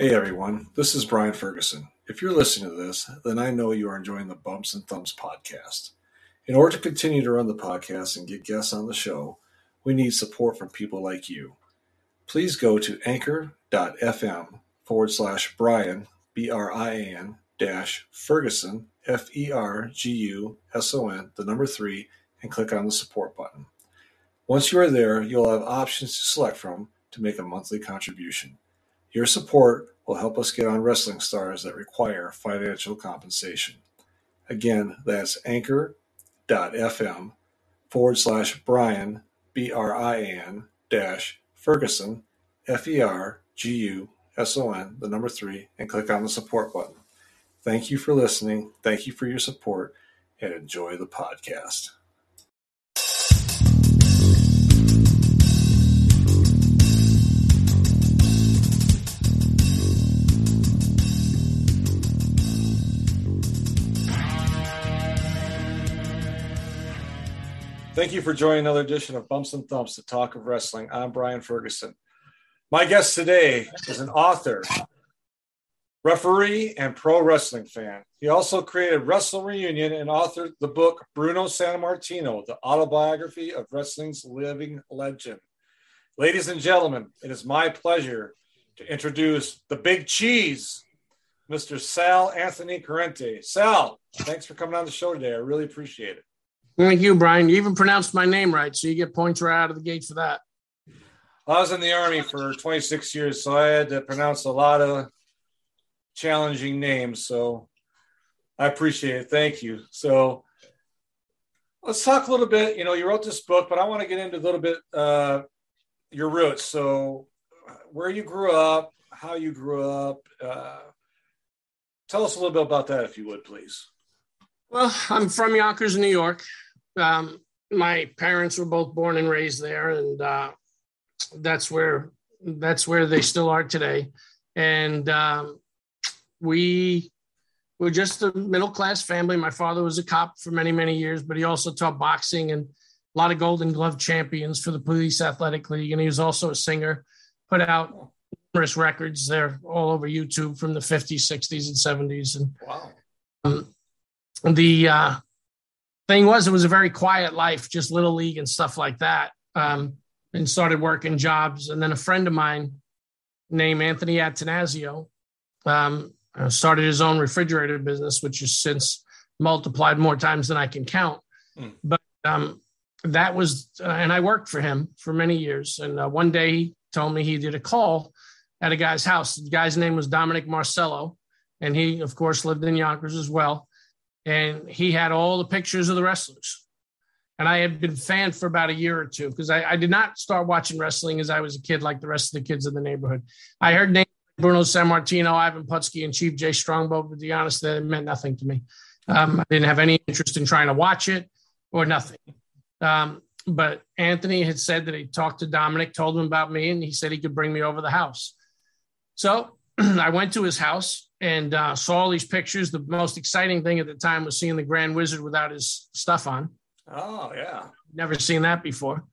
Hey everyone, this is Brian Ferguson. If you're listening to this, then I know you are enjoying the Bumps and Thumps podcast. In order to continue to run the podcast and get guests on the show, we need support from people like you. Please go to anchor.fm forward slash Brian, B R I A N, dash Ferguson, F E R G U S O N, the number three, and click on the support button. Once you are there, you'll have options to select from to make a monthly contribution. Your support will help us get on wrestling stars that require financial compensation. Again, that's anchor.fm forward slash Brian, B R I N, dash Ferguson, F E R G U S O N, the number three, and click on the support button. Thank you for listening. Thank you for your support, and enjoy the podcast. Thank you for joining another edition of Bumps and Thumps, the talk of wrestling. I'm Brian Ferguson. My guest today is an author, referee, and pro wrestling fan. He also created Wrestle Reunion and authored the book Bruno Sammartino, the autobiography of wrestling's living legend. Ladies and gentlemen, it is my pleasure to introduce the big cheese, Mr. Sal Anthony Corrente. Sal, thanks for coming on the show today. I really appreciate it. Thank you, Brian. You even pronounced my name right, so you get points right out of the gate for that. I was in the army for 26 years, so I had to pronounce a lot of challenging names. So I appreciate it. Thank you. So let's talk a little bit. You know, you wrote this book, but I want to get into a little bit uh, your roots. So where you grew up, how you grew up. Uh, tell us a little bit about that, if you would, please. Well, I'm from Yonkers, New York. Um, my parents were both born and raised there, and uh, that's where that's where they still are today. And um, we were just a middle class family. My father was a cop for many many years, but he also taught boxing and a lot of Golden Glove champions for the Police Athletic League, and he was also a singer. Put out numerous records. They're all over YouTube from the 50s, 60s, and 70s. And wow. Um, the uh, thing was, it was a very quiet life, just little league and stuff like that. Um, and started working jobs. And then a friend of mine named Anthony Attanasio um, uh, started his own refrigerator business, which has since multiplied more times than I can count. Mm. But um, that was, uh, and I worked for him for many years. And uh, one day he told me he did a call at a guy's house. The guy's name was Dominic Marcello. And he, of course, lived in Yonkers as well and he had all the pictures of the wrestlers. And I had been fan for about a year or two because I, I, did not start watching wrestling as I was a kid, like the rest of the kids in the neighborhood. I heard names Bruno Sammartino, Ivan Putski, and Chief Jay Strongbow, but to be honest, that meant nothing to me. Um, I didn't have any interest in trying to watch it or nothing. Um, but Anthony had said that he talked to Dominic, told him about me, and he said he could bring me over the house. So I went to his house and uh, saw all these pictures. The most exciting thing at the time was seeing the Grand Wizard without his stuff on. Oh, yeah. Never seen that before.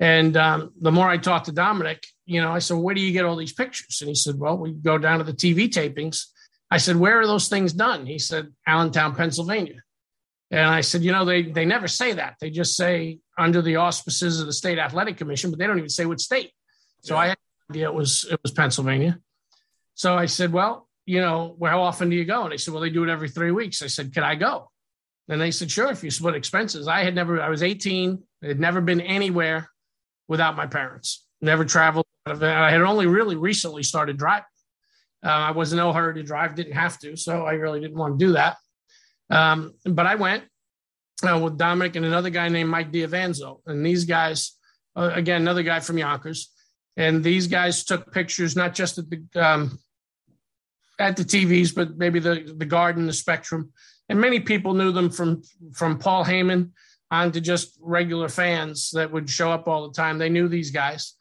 And um, the more I talked to Dominic, you know, I said, Where do you get all these pictures? And he said, Well, we go down to the TV tapings. I said, Where are those things done? He said, Allentown, Pennsylvania. And I said, You know, they, they never say that. They just say under the auspices of the state athletic commission, but they don't even say what state. So yeah. I had no idea it was, it was Pennsylvania. So I said, Well, you know, well, how often do you go? And they said, well, they do it every three weeks. I said, can I go? And they said, sure, if you split expenses. I had never, I was 18, I had never been anywhere without my parents, never traveled. I had only really recently started driving. Uh, I was in no hurry to drive, didn't have to. So I really didn't want to do that. Um, but I went uh, with Dominic and another guy named Mike Diavanzo. And these guys, uh, again, another guy from Yonkers. And these guys took pictures, not just at the um, at the TVs, but maybe the the Garden, the Spectrum, and many people knew them from from Paul Heyman on to just regular fans that would show up all the time. They knew these guys.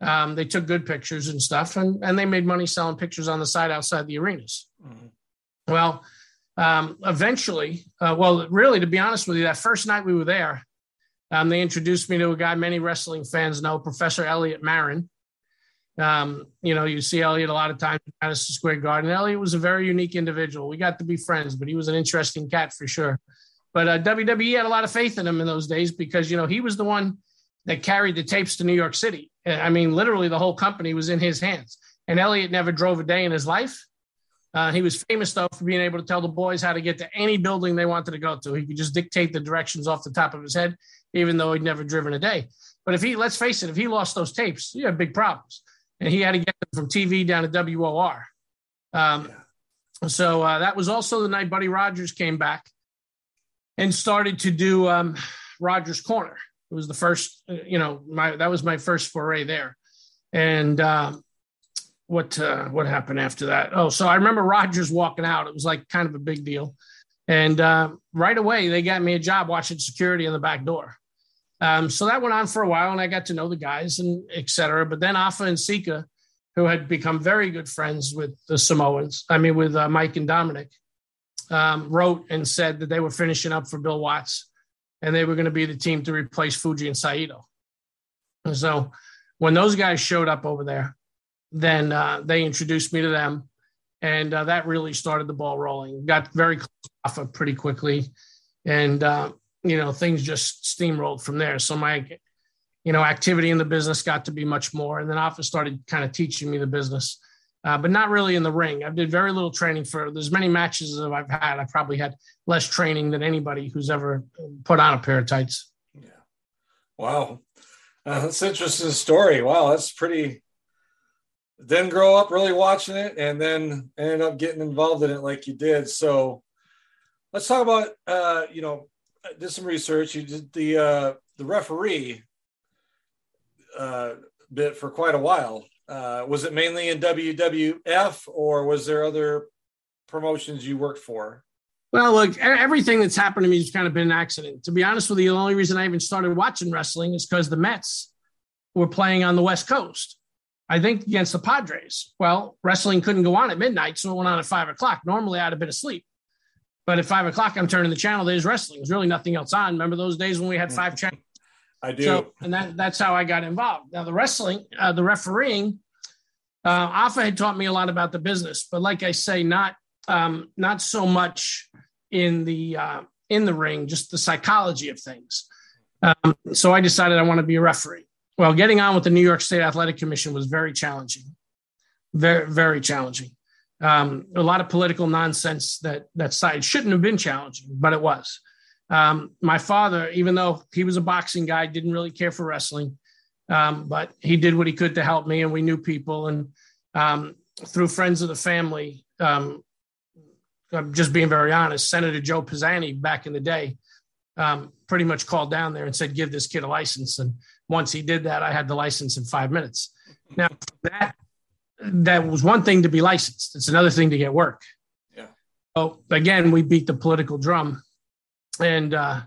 Um, they took good pictures and stuff, and and they made money selling pictures on the side outside the arenas. Mm-hmm. Well, um, eventually, uh, well, really, to be honest with you, that first night we were there, um, they introduced me to a guy many wrestling fans know, Professor Elliot Marin Um, you know, you see Elliot a lot of times at Madison Square Garden. Elliot was a very unique individual. We got to be friends, but he was an interesting cat for sure. But uh, WWE had a lot of faith in him in those days because you know he was the one that carried the tapes to New York City. I mean, literally the whole company was in his hands. And Elliot never drove a day in his life. Uh, he was famous though for being able to tell the boys how to get to any building they wanted to go to. He could just dictate the directions off the top of his head, even though he'd never driven a day. But if he, let's face it, if he lost those tapes, you had big problems, and he had to get them from TV down to WOR. Um, so uh, that was also the night Buddy Rogers came back and started to do um, Rogers Corner. It was the first, uh, you know, my that was my first foray there, and um, what uh, what happened after that? Oh, so I remember Rogers walking out. It was like kind of a big deal, and uh, right away they got me a job watching security in the back door. Um, so that went on for a while, and I got to know the guys and et cetera. But then Afa and Sika, who had become very good friends with the Samoans, I mean with uh, Mike and Dominic, um, wrote and said that they were finishing up for Bill Watts, and they were going to be the team to replace Fuji and Saito. And so when those guys showed up over there, then uh, they introduced me to them, and uh, that really started the ball rolling. Got very close pretty quickly, and uh, you know things just steamrolled from there. So my you know activity in the business got to be much more, and then office started kind of teaching me the business. Uh, but not really in the ring. I did very little training for. There's many matches that I've had. I probably had less training than anybody who's ever put on a pair of tights. Yeah. Wow, uh, that's interesting story. Wow, that's pretty didn't grow up really watching it and then ended up getting involved in it like you did. So let's talk about uh, you know, did some research. You did the uh the referee uh bit for quite a while. Uh was it mainly in WWF or was there other promotions you worked for? Well, look, everything that's happened to me has kind of been an accident. To be honest with you, the only reason I even started watching wrestling is because the Mets were playing on the West Coast. I think against the Padres. Well, wrestling couldn't go on at midnight, so it went on at five o'clock. Normally, I'd have been asleep. But at five o'clock, I'm turning the channel. There's wrestling. There's really nothing else on. Remember those days when we had five channels? I do. So, and that, that's how I got involved. Now, the wrestling, uh, the refereeing, uh, Afa had taught me a lot about the business, but like I say, not um, not so much in the uh, in the ring, just the psychology of things. Um, so I decided I want to be a referee well, getting on with the New York State Athletic Commission was very challenging, very very challenging. Um, a lot of political nonsense that that side shouldn't have been challenging, but it was. Um, my father, even though he was a boxing guy, didn't really care for wrestling, um, but he did what he could to help me, and we knew people, and um, through friends of the family. Um, I'm just being very honest. Senator Joe Pisani back in the day um, pretty much called down there and said, "Give this kid a license." And once he did that, I had the license in five minutes. Now that that was one thing to be licensed. It's another thing to get work. Yeah. So again, we beat the political drum, and uh,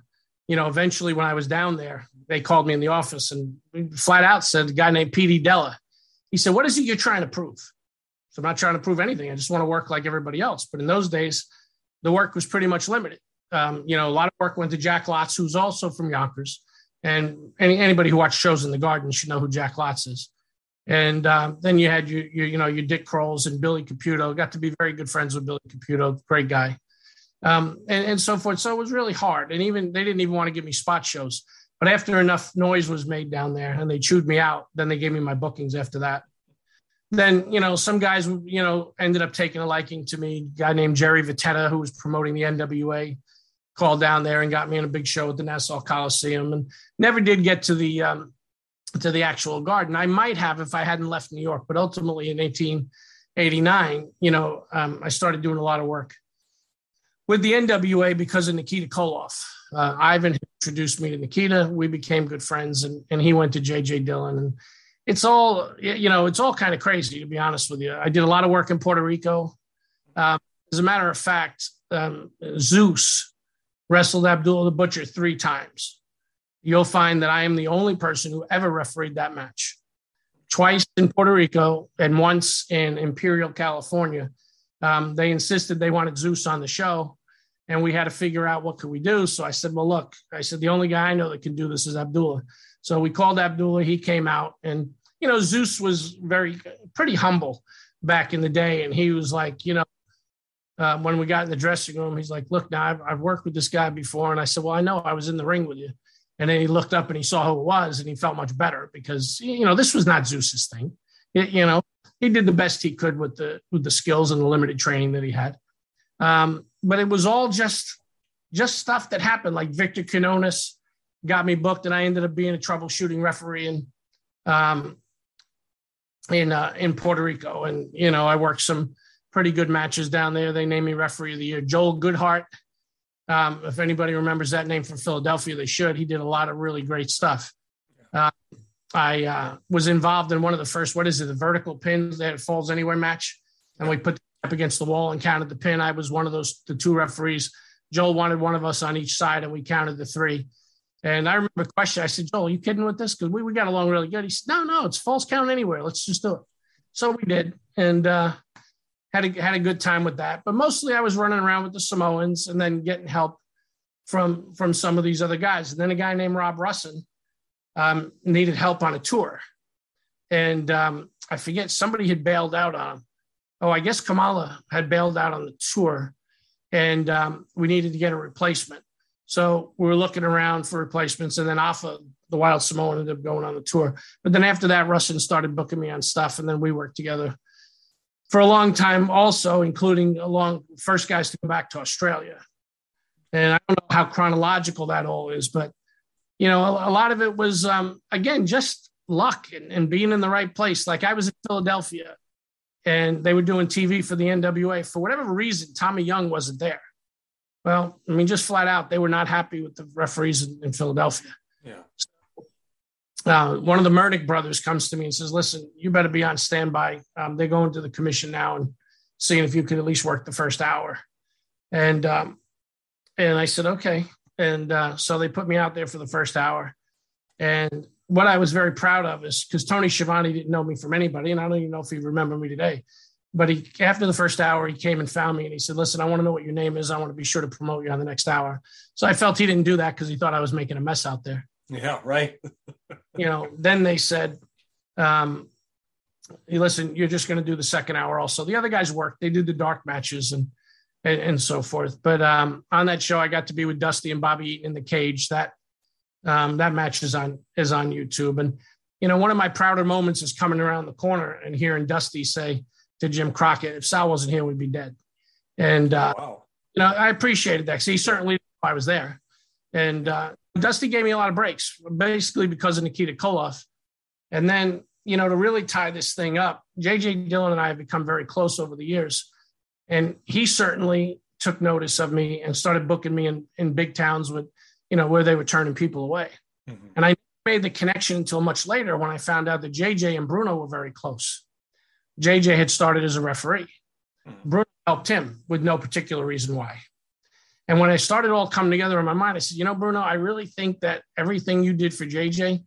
you know, eventually when I was down there, they called me in the office and flat out said, "A guy named P.D. Della." He said, "What is it you're trying to prove?" So I'm not trying to prove anything. I just want to work like everybody else. But in those days, the work was pretty much limited. Um, you know, a lot of work went to Jack Lotz, who's also from Yonkers. And any, anybody who watched shows in the garden should know who Jack Lotz is. And um, then you had your, your, you know, your Dick Crowles and Billy Caputo. Got to be very good friends with Billy Caputo, great guy, um, and, and so forth. So it was really hard. And even they didn't even want to give me spot shows. But after enough noise was made down there and they chewed me out, then they gave me my bookings after that. Then, you know, some guys, you know, ended up taking a liking to me. A guy named Jerry Vitetta, who was promoting the NWA called down there and got me in a big show at the Nassau Coliseum, and never did get to the um, to the actual garden. I might have if I hadn't left New York, but ultimately in 1889, you know, um, I started doing a lot of work with the NWA because of Nikita Koloff. Uh, Ivan introduced me to Nikita. We became good friends, and and he went to JJ Dillon, and it's all you know, it's all kind of crazy to be honest with you. I did a lot of work in Puerto Rico. Um, as a matter of fact, um, Zeus wrestled Abdullah the Butcher three times. You'll find that I am the only person who ever refereed that match. Twice in Puerto Rico and once in Imperial, California. Um, they insisted they wanted Zeus on the show, and we had to figure out what could we do. So I said, "Well, look," I said, "The only guy I know that can do this is Abdullah." So we called Abdullah. He came out, and you know, Zeus was very pretty humble back in the day, and he was like, you know, uh, when we got in the dressing room, he's like, "Look, now I've, I've worked with this guy before," and I said, "Well, I know I was in the ring with you." And then he looked up and he saw who it was, and he felt much better because you know this was not Zeus's thing. It, you know, he did the best he could with the with the skills and the limited training that he had. Um, but it was all just just stuff that happened. Like Victor Quinones got me booked, and I ended up being a troubleshooting referee in um, in uh, in Puerto Rico. And you know, I worked some pretty good matches down there. They named me referee of the year. Joel Goodhart. Um, if anybody remembers that name from Philadelphia, they should. He did a lot of really great stuff. Uh, I uh, was involved in one of the first, what is it, the vertical pins that falls anywhere match. And we put up against the wall and counted the pin. I was one of those, the two referees. Joel wanted one of us on each side, and we counted the three. And I remember a question. I said, Joel, are you kidding with this? Because we, we got along really good. He said, No, no, it's false count anywhere. Let's just do it. So we did. And uh, had a, had a good time with that. But mostly I was running around with the Samoans and then getting help from from some of these other guys. And then a guy named Rob Russen um, needed help on a tour. And um, I forget, somebody had bailed out on him. Oh, I guess Kamala had bailed out on the tour and um, we needed to get a replacement. So we were looking around for replacements, and then Afa, the Wild Samoan, ended up going on the tour. But then after that, Russen started booking me on stuff, and then we worked together for a long time, also including along first guys to go back to Australia. And I don't know how chronological that all is, but you know, a, a lot of it was um, again just luck and, and being in the right place. Like I was in Philadelphia and they were doing TV for the NWA. For whatever reason, Tommy Young wasn't there. Well, I mean, just flat out, they were not happy with the referees in, in Philadelphia. Yeah. So, uh, one of the Murdoch brothers comes to me and says, "Listen, you better be on standby. Um, they're going to the commission now and seeing if you could at least work the first hour." And um, and I said, "Okay." And uh, so they put me out there for the first hour. And what I was very proud of is because Tony Schiavone didn't know me from anybody, and I don't even know if he remembered me today. But he, after the first hour, he came and found me and he said, "Listen, I want to know what your name is. I want to be sure to promote you on the next hour." So I felt he didn't do that because he thought I was making a mess out there. Yeah, right. you know, then they said, um, hey, "Listen, you're just going to do the second hour." Also, the other guys worked; they did the dark matches and and, and so forth. But um, on that show, I got to be with Dusty and Bobby Eaton in the cage. That um, that match is on is on YouTube, and you know, one of my prouder moments is coming around the corner and hearing Dusty say to Jim Crockett, if Sal wasn't here, we'd be dead. And, uh, wow. you know, I appreciated that because he certainly I was there. And uh, Dusty gave me a lot of breaks, basically because of Nikita Koloff. And then, you know, to really tie this thing up, JJ Dillon and I have become very close over the years. And he certainly took notice of me and started booking me in, in big towns with, you know, where they were turning people away. Mm-hmm. And I made the connection until much later when I found out that JJ and Bruno were very close. JJ had started as a referee. Mm-hmm. Bruno helped him with no particular reason why. And when I started all coming together in my mind, I said, you know, Bruno, I really think that everything you did for JJ,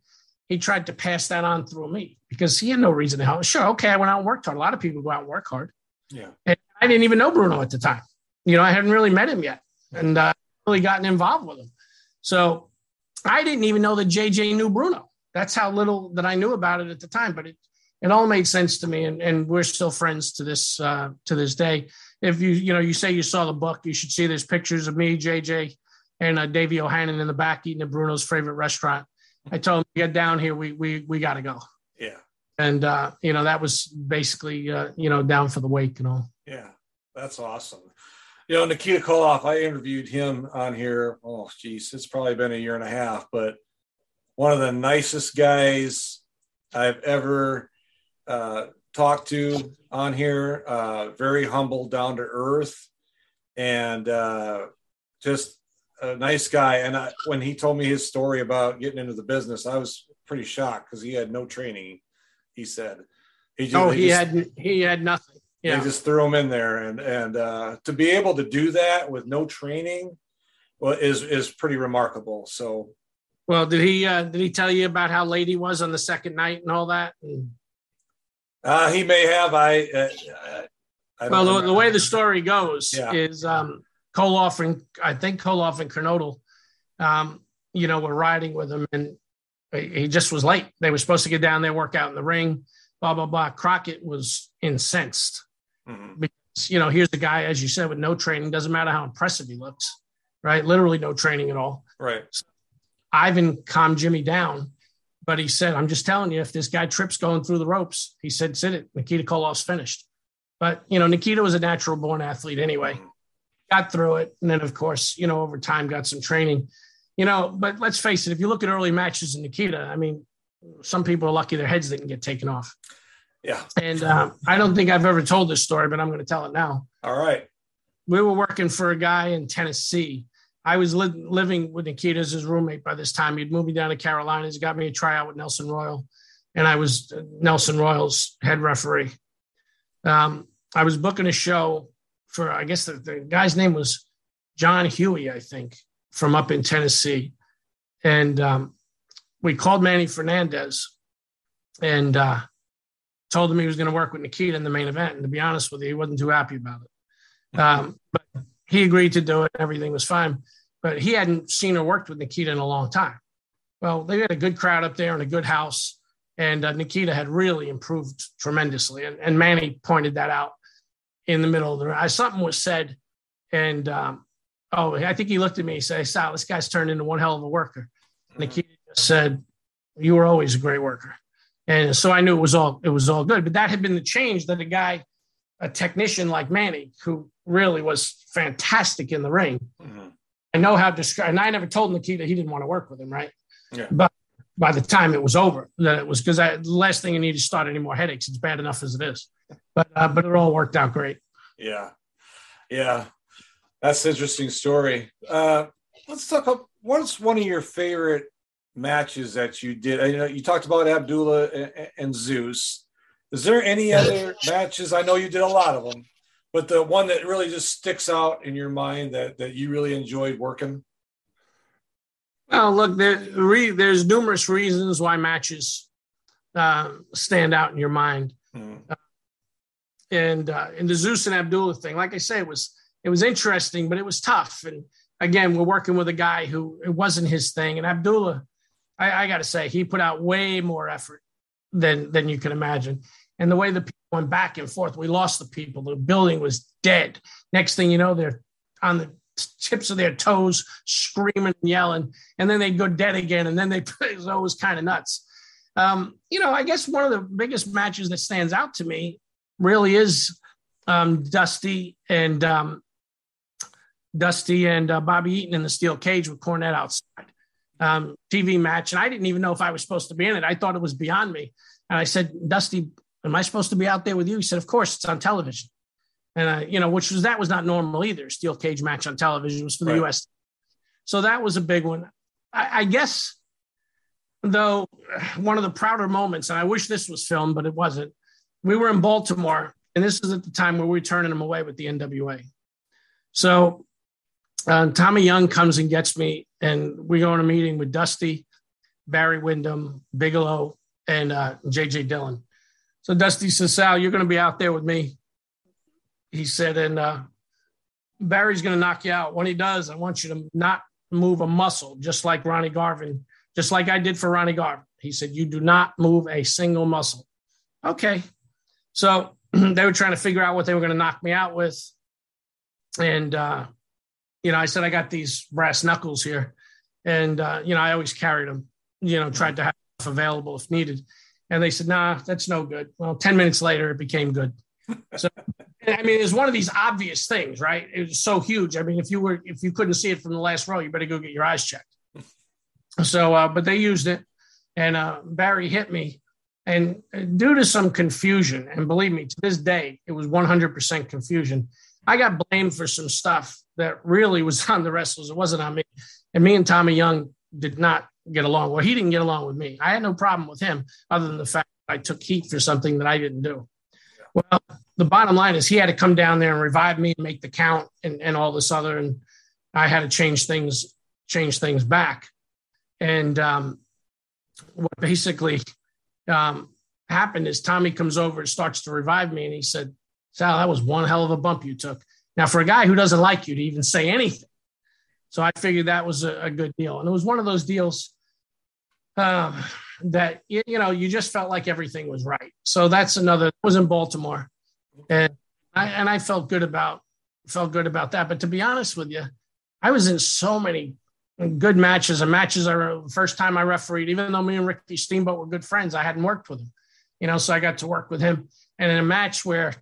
he tried to pass that on through me because he had no reason to help. Sure, okay, I went out and worked hard. A lot of people go out and work hard. Yeah. And I didn't even know Bruno at the time. You know, I hadn't really met him yet and uh, really gotten involved with him. So I didn't even know that JJ knew Bruno. That's how little that I knew about it at the time. But it it all made sense to me, and, and we're still friends to this uh, to this day. If you you know you say you saw the book, you should see there's pictures of me, JJ, and uh, Davey O'Hannon in the back eating at Bruno's favorite restaurant. I told him, "Get down here. We we we got to go." Yeah. And uh, you know that was basically uh, you know down for the wake and all. Yeah, that's awesome. You know, Nikita Koloff, I interviewed him on here. Oh, geez, it's probably been a year and a half, but one of the nicest guys I've ever uh, talked to on here. Uh, very humble, down to earth, and uh, just a nice guy. And I, when he told me his story about getting into the business, I was pretty shocked because he had no training. He said, "He just, oh, he just, had he had nothing. Yeah, they just threw him in there, and and uh, to be able to do that with no training, well, is is pretty remarkable. So." Well, did he uh, did he tell you about how late he was on the second night and all that? And- uh, he may have. I. Uh, I well, the, the, way the story goes yeah. is um, Koloff and I think Koloff and Kernodle, um, you know, were riding with him, and he just was late. They were supposed to get down there, work out in the ring, blah, blah, blah. Crockett was incensed mm-hmm. because, you know, here's the guy, as you said, with no training. Doesn't matter how impressive he looks, right? Literally no training at all. Right. So Ivan calmed Jimmy down, but he said, I'm just telling you, if this guy trips going through the ropes, he said, sit it. Nikita Koloff's finished. But, you know, Nikita was a natural born athlete anyway. Got through it. And then, of course, you know, over time got some training you know, but let's face it, if you look at early matches in Nikita, I mean, some people are lucky their heads didn't get taken off. Yeah. And uh, I don't think I've ever told this story, but I'm going to tell it now. All right. We were working for a guy in Tennessee. I was li- living with Nikita as his roommate by this time. He'd moved me down to Carolinas, got me a tryout with Nelson Royal, and I was uh, Nelson Royal's head referee. Um, I was booking a show for, I guess the, the guy's name was John Huey, I think from up in Tennessee. And um, we called Manny Fernandez and uh, told him he was going to work with Nikita in the main event. And to be honest with you, he wasn't too happy about it. Um, but he agreed to do it. Everything was fine. But he hadn't seen or worked with Nikita in a long time. Well, they had a good crowd up there and a good house. And uh, Nikita had really improved tremendously. And, and Manny pointed that out in the middle of the room. Something was said. And um, Oh, I think he looked at me and said, Sal, this guy's turned into one hell of a worker. And Nikita said, You were always a great worker. And so I knew it was all it was all good. But that had been the change that a guy, a technician like Manny, who really was fantastic in the ring. Mm-hmm. I know how to describe and I never told Nikita he didn't want to work with him, right? Yeah. But by the time it was over, that it was because the last thing you need to start any more headaches. It's bad enough as it is. But uh, but it all worked out great. Yeah. Yeah. That's an interesting story. Uh, let's talk about what's one of your favorite matches that you did. You know, you talked about Abdullah and, and Zeus. Is there any other matches? I know you did a lot of them, but the one that really just sticks out in your mind that that you really enjoyed working. Well, look, there, re, there's numerous reasons why matches uh, stand out in your mind. Hmm. Uh, and uh, in the Zeus and Abdullah thing, like I say, it was it was interesting, but it was tough. And again, we're working with a guy who it wasn't his thing. And Abdullah, I, I got to say, he put out way more effort than than you can imagine. And the way the people went back and forth, we lost the people. The building was dead. Next thing you know, they're on the tips of their toes, screaming and yelling, and then they'd go dead again. And then they it was kind of nuts. Um, you know, I guess one of the biggest matches that stands out to me really is um, Dusty and um, Dusty and uh, Bobby Eaton in the steel cage with Cornette outside. Um, TV match, and I didn't even know if I was supposed to be in it. I thought it was beyond me. And I said, Dusty, am I supposed to be out there with you? He said, Of course, it's on television. And uh, you know, which was that was not normal either. Steel cage match on television was for the right. U.S. So that was a big one. I, I guess, though, one of the prouder moments, and I wish this was filmed, but it wasn't. We were in Baltimore, and this is at the time where we were turning them away with the NWA. So uh, Tommy Young comes and gets me, and we go on a meeting with Dusty, Barry Windham, Bigelow, and uh, JJ Dillon. So Dusty says, Sal, you're going to be out there with me. He said, and uh, Barry's going to knock you out. When he does, I want you to not move a muscle, just like Ronnie Garvin, just like I did for Ronnie Garvin. He said, You do not move a single muscle. Okay. So they were trying to figure out what they were going to knock me out with. And uh, you know, I said I got these brass knuckles here, and uh, you know, I always carried them. You know, tried to have available if needed. And they said, "Nah, that's no good." Well, ten minutes later, it became good. So, I mean, it's one of these obvious things, right? It was so huge. I mean, if you were if you couldn't see it from the last row, you better go get your eyes checked. So, uh, but they used it, and uh, Barry hit me, and due to some confusion, and believe me, to this day, it was 100% confusion. I got blamed for some stuff that really was on the wrestlers. It wasn't on me. And me and Tommy Young did not get along. Well, he didn't get along with me. I had no problem with him other than the fact I took heat for something that I didn't do. Well, the bottom line is he had to come down there and revive me and make the count and, and all this other. And I had to change things, change things back. And um, what basically um, happened is Tommy comes over and starts to revive me. And he said, Sal, that was one hell of a bump you took. Now, for a guy who doesn't like you to even say anything, so I figured that was a, a good deal. And it was one of those deals um, that you know you just felt like everything was right. So that's another. Was in Baltimore, and I and I felt good about felt good about that. But to be honest with you, I was in so many good matches and matches are first time I refereed, even though me and Ricky Steamboat were good friends, I hadn't worked with him, you know, so I got to work with him. And in a match where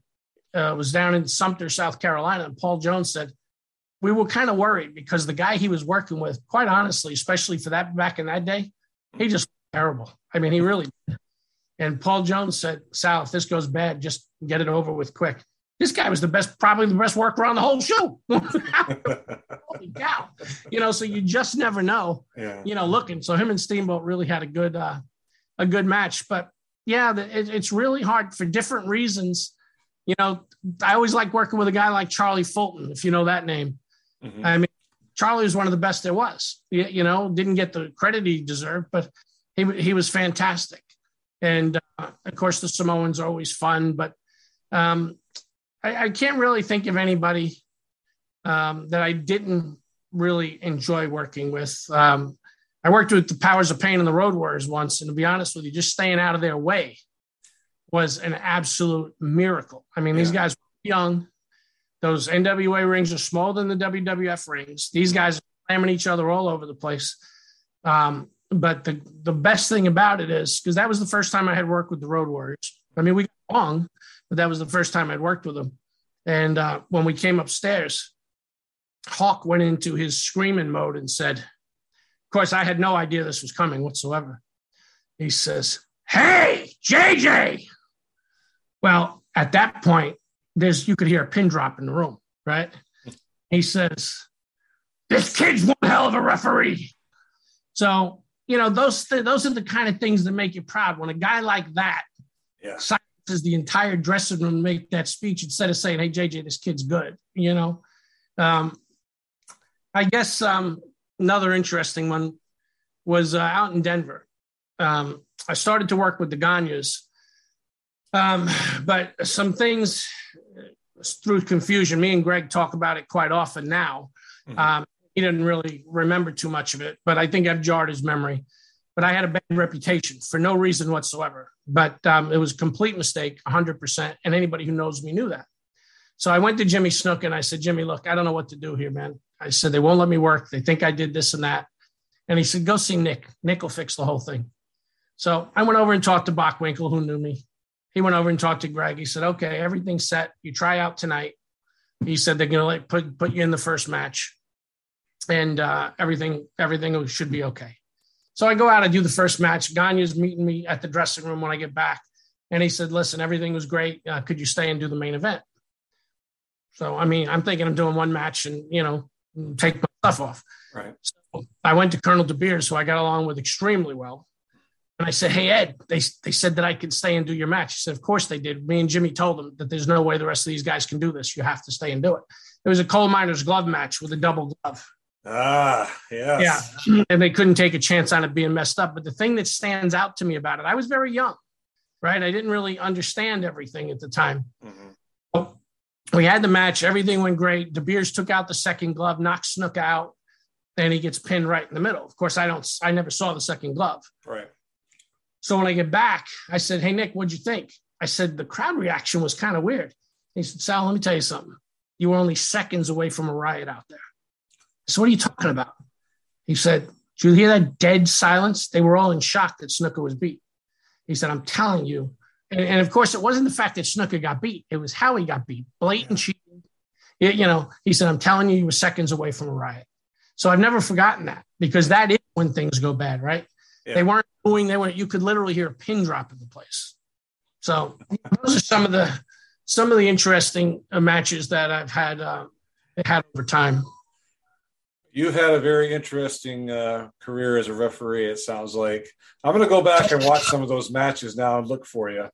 uh, was down in Sumter, South Carolina, and Paul Jones said, we were kind of worried because the guy he was working with, quite honestly, especially for that back in that day, he just terrible. I mean, he really. And Paul Jones said, "Sal, if this goes bad, just get it over with quick." This guy was the best, probably the best worker on the whole show. Holy cow! You know, so you just never know. Yeah. You know, looking. So him and Steamboat really had a good, uh, a good match. But yeah, the, it, it's really hard for different reasons. You know, I always like working with a guy like Charlie Fulton, if you know that name. Mm-hmm. I mean, Charlie was one of the best there was. You, you, know, didn't get the credit he deserved, but he he was fantastic. And uh, of course, the Samoans are always fun, but um, I, I, can't really think of anybody um, that I didn't really enjoy working with. Um, I worked with the Powers of Pain and the Road Warriors once, and to be honest with you, just staying out of their way was an absolute miracle. I mean, yeah. these guys were young. Those NWA rings are smaller than the WWF rings. These guys are slamming each other all over the place. Um, but the the best thing about it is because that was the first time I had worked with the Road Warriors. I mean, we got along, but that was the first time I'd worked with them. And uh, when we came upstairs, Hawk went into his screaming mode and said, "Of course, I had no idea this was coming whatsoever." He says, "Hey, JJ." Well, at that point, there's you could hear a pin drop in the room, right? He says, "This kid's one hell of a referee." So you know those th- those are the kind of things that make you proud when a guy like that yeah. silences the entire dressing room to make that speech instead of saying, "Hey JJ, this kid's good." You know, um, I guess um, another interesting one was uh, out in Denver. Um, I started to work with the Gagnes, um, but some things through confusion. Me and Greg talk about it quite often now. Mm-hmm. Um, he didn't really remember too much of it, but I think I've jarred his memory. But I had a bad reputation for no reason whatsoever. But um, it was a complete mistake, 100%. And anybody who knows me knew that. So I went to Jimmy Snuka and I said, Jimmy, look, I don't know what to do here, man. I said, they won't let me work. They think I did this and that. And he said, go see Nick. Nick will fix the whole thing. So I went over and talked to Bockwinkel, who knew me. He went over and talked to Greg. He said, okay, everything's set. You try out tonight. He said they're going to like put, put you in the first match and uh, everything, everything should be okay. So I go out, I do the first match. Gagne's meeting me at the dressing room when I get back. And he said, listen, everything was great. Uh, could you stay and do the main event? So, I mean, I'm thinking I'm doing one match and, you know, take my stuff off. Right. So I went to Colonel De Beers, who I got along with extremely well. And I said, Hey, Ed, they, they said that I could stay and do your match. He said, Of course they did. Me and Jimmy told them that there's no way the rest of these guys can do this. You have to stay and do it. It was a coal miner's glove match with a double glove. Ah, yes. yeah. And they couldn't take a chance on it being messed up. But the thing that stands out to me about it, I was very young, right? I didn't really understand everything at the time. Mm-hmm. we had the match. Everything went great. De Beers took out the second glove, knocked Snuka out. and he gets pinned right in the middle. Of course, I don't. I never saw the second glove. Right. So when I get back, I said, Hey, Nick, what'd you think? I said, The crowd reaction was kind of weird. He said, Sal, let me tell you something. You were only seconds away from a riot out there. So, what are you talking about? He said, Did you hear that dead silence? They were all in shock that Snuka was beat. He said, I'm telling you. And, and of course, it wasn't the fact that Snuka got beat, it was how he got beat. Blatant cheating. It, you know, he said, I'm telling you, you were seconds away from a riot. So I've never forgotten that because that is when things go bad, right? Yeah. They weren't booing. They were. You could literally hear a pin drop in the place. So those are some of the some of the interesting uh, matches that I've had uh, had over time. You've had a very interesting uh, career as a referee. It sounds like I'm going to go back and watch some of those matches now and look for you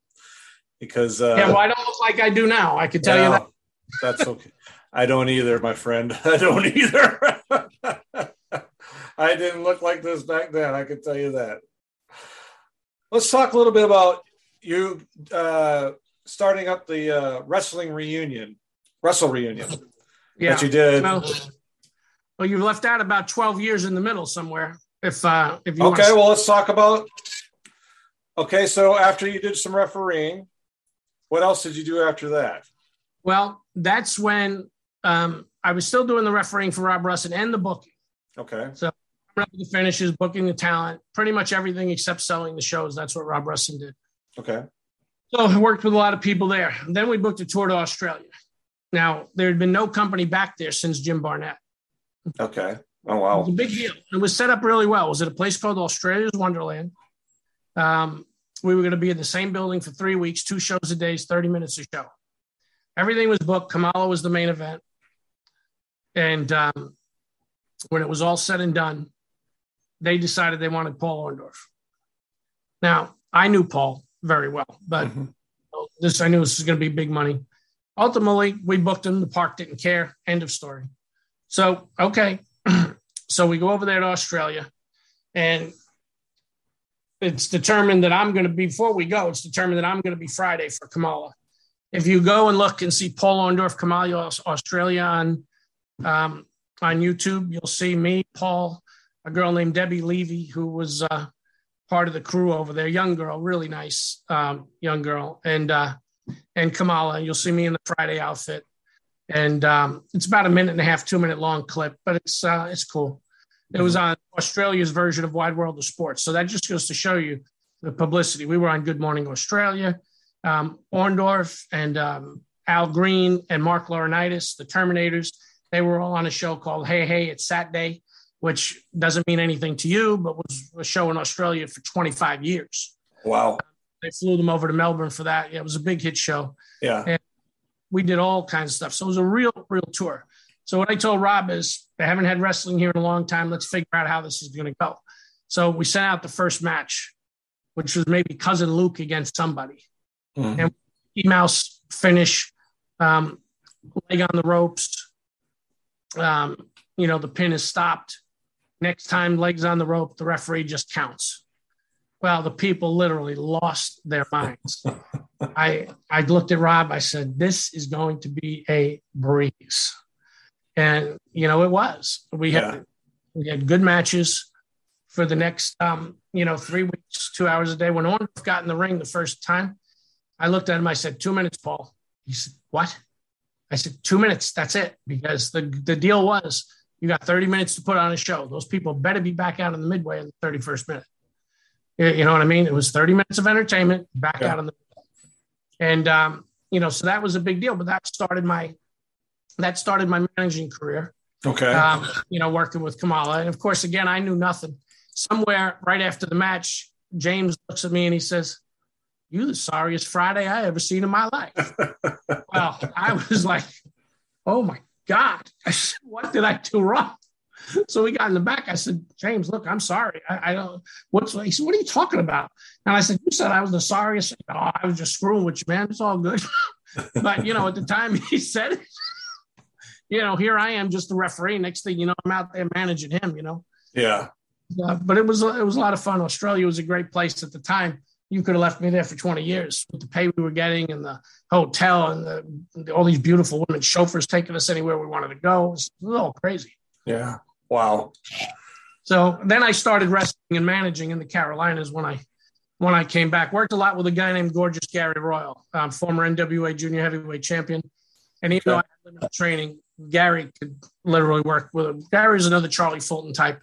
because uh, yeah, well, I don't look like I do now. I can tell you that. That's okay. I don't either, my friend. I don't either. I didn't look like this back then. I can tell you that. Let's talk a little bit about you uh, starting up the uh, wrestling reunion, wrestle reunion yeah. that you did. Well, well, you left out about 12 years in the middle somewhere. if uh, if you okay, well, let's talk about. Okay, so after you did some refereeing, what else did you do after that? Well, that's when um, I was still doing the refereeing for Rob Russen and the booking. Okay. So the finishes, booking the talent, pretty much everything except selling the shows. That's what Rob Russen did. Okay. So I worked with a lot of people there. And then we booked a tour to Australia. Now there had been no company back there since Jim Barnett. Okay. Oh wow. It was a big deal. It was set up really well. It was at a place called Australia's Wonderland. Um, we were going to be in the same building for three weeks, two shows a day, 30 minutes a show. Everything was booked. Kamala was the main event. And um, when it was all said and done, they decided they wanted Paul Orndorff. Now, I knew Paul very well, but mm-hmm. this I knew this was going to be big money. Ultimately, we booked him. The park didn't care. End of story. So, okay. so we go over there to Australia, and it's determined that I'm going to before we go, it's determined that I'm going to be Friday for Kamala. If you go and look and see Paul Orndorff, Kamala, Australia on, um, on YouTube, you'll see me, Paul, a girl named Debbie Levy, who was uh, part of the crew over there, young girl, really nice um, young girl, and uh, and Kamala. You'll see me in the Friday outfit, and um, it's about a minute and a half, two minute long clip, but it's uh, it's cool. It was on Australia's version of Wide World of Sports, so that just goes to show you the publicity. We were on Good Morning Australia, um, Orndorff and um, Al Green and Marc Laurinaitis, the Terminators. They were all on a show called Hey Hey It's Saturday, which doesn't mean anything to you, but was a show in Australia for 25 years. Wow. They flew them over to Melbourne for that. Yeah, it was a big hit show. Yeah. And we did all kinds of stuff. So it was a real, real tour. So what I told Rob is they haven't had wrestling here in a long time. Let's figure out how this is going to go. So we sent out the first match, which was maybe cousin Luke against somebody. Mm-hmm. And Mouse finish, um, leg on the ropes. Um, you know, the pin is stopped. Next time, legs on the rope, the referee just counts. Well, the people literally lost their minds. I I looked at Rob. I said, "This is going to be a breeze." and you know it was. We had yeah. we had good matches for the next um, you know three weeks, two hours a day. When Orndorff got in the ring the first time, I looked at him. I said, two minutes, Paul." He said, "What?" I said, two minutes. That's it." Because the the deal was you got 30 minutes to put on a show. Those people better be back out in the midway in the 31st minute. You know what I mean? It was 30 minutes of entertainment, back yeah. out in the midway. and um, you know, so that was a big deal. But that started my that started my managing career. Okay. Um, you know, working with Kamala. And of course, again, I knew nothing. Somewhere right after the match, James looks at me and he says, You the sorriest Friday I ever seen in my life. well, I was like, Oh my God. I said, What did I do wrong? So we got in the back. I said, James, look, I'm sorry. I, I don't what's he said, What are you talking about? And I said, You said I was the sorriest. Oh, I was just screwing with you, man. It's all good. but you know, at the time he said it, you know, here I am just the referee. Next thing you know, I'm out there managing him, you know. Yeah. Uh, but it was it was a lot of fun. Australia was a great place at the time. You could have left me there for 20 years with the pay we were getting and the hotel and the, the, all these beautiful women chauffeurs taking us anywhere we wanted to go. It was, was all crazy. Yeah. Wow. So then I started wrestling and managing in the Carolinas when I when I came back. Worked a lot with a guy named Gorgeous Gary Royal, um, former NWA Junior Heavyweight Champion. And even though I had limited training, Gary could literally work with him. Gary's another Charlie Fulton type,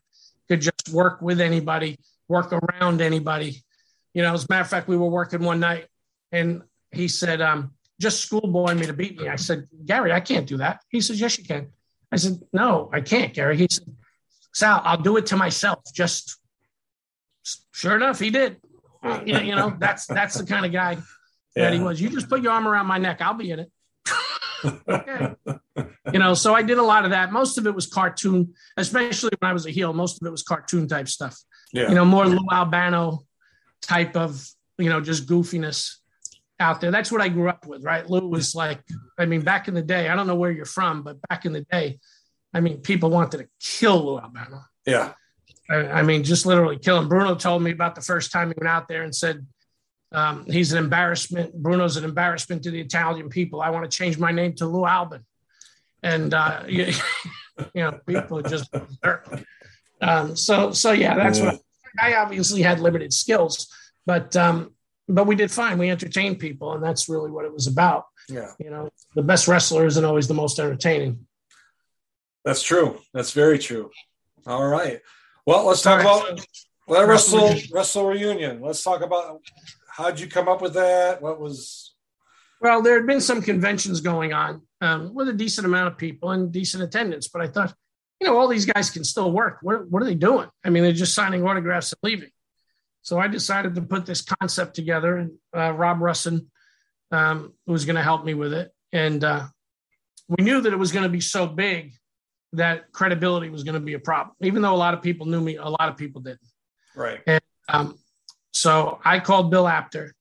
could just work with anybody, work around anybody. You know, as a matter of fact, we were working one night and he said, um, just schoolboy me to beat me. I said, Gary, I can't do that. He says, Yes, you can. I said, No, I can't, Gary. He said, Sal, I'll do it to myself. Just sure enough, he did. You know, you know that's that's the kind of guy yeah. that he was. You just put your arm around my neck, I'll be in it okay. You know, so I did a lot of that. Most of it was cartoon, especially when I was a heel. Most of it was cartoon type stuff. Yeah. You know, more Lou Albano type of, you know, just goofiness out there. That's what I grew up with, right? Lou was like, I mean, back in the day, I don't know where you're from, but back in the day, I mean, people wanted to kill Lou Albano. Yeah. I, I mean, just literally kill him. Bruno told me about the first time he went out there and said, um, he's an embarrassment. Bruno's an embarrassment to the Italian people. I want to change my name to Lou Albin. And, uh, you, you know, people just, Um, so so yeah, that's yeah. what I, obviously had limited skills, but um, but we did fine. We entertained people, and that's really what it was about. Yeah, you know, the best wrestler isn't always the most entertaining. That's true. That's very true. All right. Well, let's talk right, about well, wrestle wrestle reunion. Let's talk about how'd you come up with that? What was well, there had been some conventions going on um, with a decent amount of people and decent attendance, but I thought, you know, all these guys can still work. What, what are they doing? I mean, they're just signing autographs and leaving. So I decided to put this concept together, and uh, Rob Russen um, was going to help me with it. And uh, we knew that it was going to be so big that credibility was going to be a problem, even though a lot of people knew me, a lot of people didn't. Right. And um, so I called Bill Apter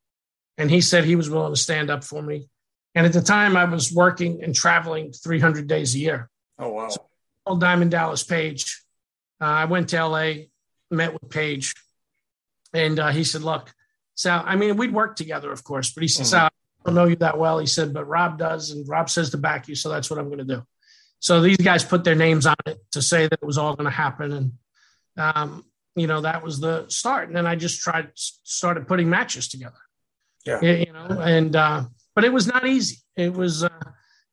and he said he was willing to stand up for me. And at the time, I was working and traveling 300 days a year. Oh, wow. So Called Diamond Dallas Page. Uh, I went to LA, met with Page, and uh, he said, Look, Sal, I mean, we'd work together, of course, but he said, mm-hmm. Sal, I don't know you that well. He said, But Rob does, and Rob says to back you. So that's what I'm going to do. So these guys put their names on it to say that it was all going to happen. And, um, you know, that was the start. And then I just tried, started putting matches together. Yeah. You know, and, uh, but it was not easy. It was uh,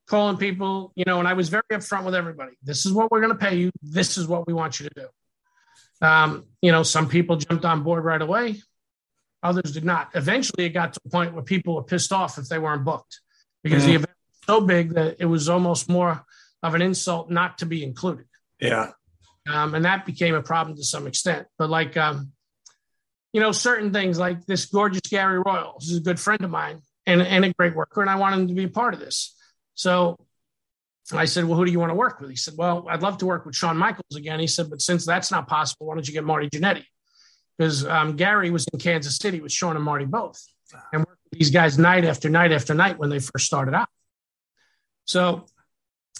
calling people, you know, and I was very upfront with everybody. This is what we're going to pay you. This is what we want you to do. Um, you know, some people jumped on board right away. Others did not. Eventually, it got to a point where people were pissed off if they weren't booked because mm-hmm. the event was so big that it was almost more of an insult not to be included. Yeah. Um, and that became a problem to some extent. But like, um, you know, certain things like this gorgeous Gary Royal, is a good friend of mine and, and a great worker, and I wanted him to be a part of this. So I said, Well, who do you want to work with? He said, Well, I'd love to work with Shawn Michaels again. He said, But since that's not possible, why don't you get Marty Jannetty? Because um, Gary was in Kansas City with Shawn and Marty both and worked with these guys night after night after night when they first started out. So,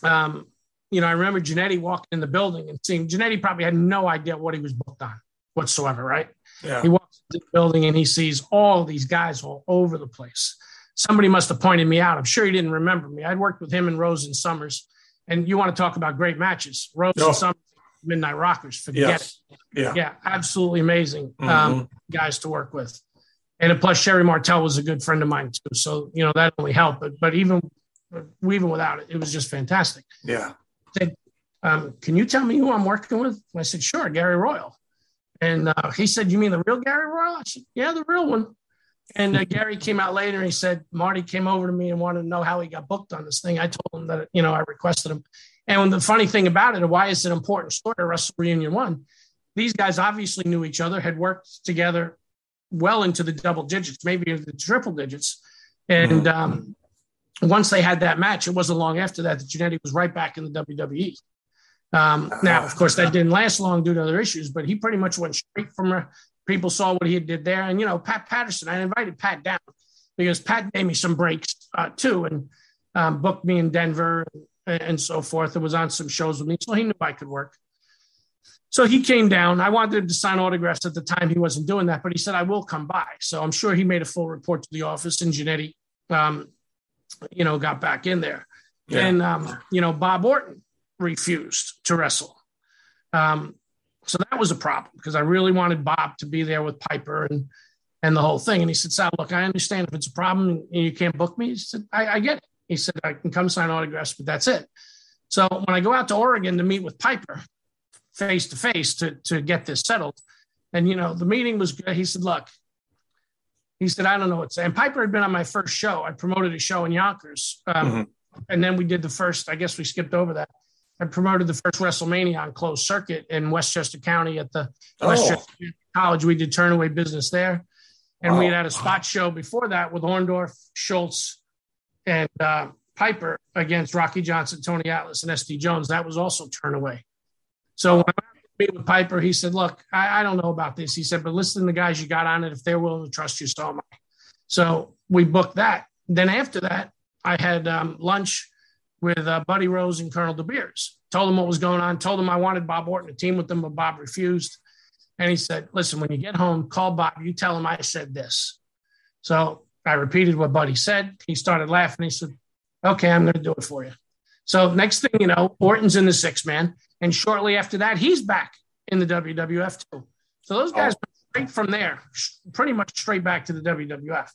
um, you know, I remember Jannetty walking in the building and seeing Jannetty probably had no idea what he was booked on whatsoever, right? Yeah. He walks into the building and he sees all these guys all over the place. Somebody must have pointed me out. I'm sure he didn't remember me. I'd worked with him and Rose and Summers. And you want to talk about great matches. Rose oh. and Summers, Midnight Rockers, forget yes. it. Yeah. Yeah, absolutely amazing um, mm-hmm. um, guys to work with. And plus, Sherri Martel was a good friend of mine too. So, you know, that only helped. But, but even, even without it, it was just fantastic. Yeah. Said, um, can you tell me who I'm working with? I said, sure, Gary Royal. And uh, he said, You mean the real Gary Royal? I said, Yeah, the real one. And uh, Gary came out later and he said, Marty came over to me and wanted to know how he got booked on this thing. I told him that, you know, I requested him. And the funny thing about it, why is it important story of Wrestle Reunion One? These guys obviously knew each other, had worked together well into the double digits, maybe the triple digits. And mm-hmm. um, once they had that match, it wasn't long after that that Jannetty was right back in the WWE. Um, now, of course, that didn't last long due to other issues, but he pretty much went straight from her. People saw what he did there. And, you know, Pat Patterson, I invited Pat down because Pat gave me some breaks uh, too and um, booked me in Denver and, and so forth. It was on some shows with me. So he knew I could work. So he came down. I wanted him to sign autographs at the time. He wasn't doing that, but he said, I will come by. So I'm sure he made a full report to the office and Jannetty, um, you know, got back in there. Yeah. And, um, you know, Bob Orton refused to wrestle. Um, so that was a problem because I really wanted Bob to be there with Piper and and the whole thing. And he said, Sal, look, I understand if it's a problem and you can't book me. He said, I, I get it. He said, I can come sign autographs, but that's it. So when I go out to Oregon to meet with Piper face to face to to get this settled, and you know, the meeting was good. He said, look, he said, I don't know what to say. And Piper had been on my first show. I promoted a show in Yonkers. Um, mm-hmm. And then we did the first, I guess we skipped over that. I promoted the first WrestleMania on closed circuit in Westchester County at the oh. Westchester College. We did turnaway business there. And wow. we had had a spot show before that with Orndorff, Schultz, and uh, Piper against Rocky Johnson, Tony Atlas, and SD Jones. That was also turnaway. So when I met with Piper, he said, Look, I, I, don't know about this. He said, But listen to the guys you got on it. If they're willing to trust you, so am I. So we booked that. Then after that, I had um, lunch with uh, Buddy Rose and Colonel De Beers. Told him what was going on. Told him I wanted Bob Orton to team with them, but Bob refused. And he said, "Listen, when you get home, call Bob. You tell him I said this." So I repeated what Buddy said. He started laughing. He said, "Okay, I'm going to do it for you." So next thing you know, Orton's in the six man, and shortly after that, he's back in the WWF too. So those guys oh. straight from there, pretty much straight back to the WWF.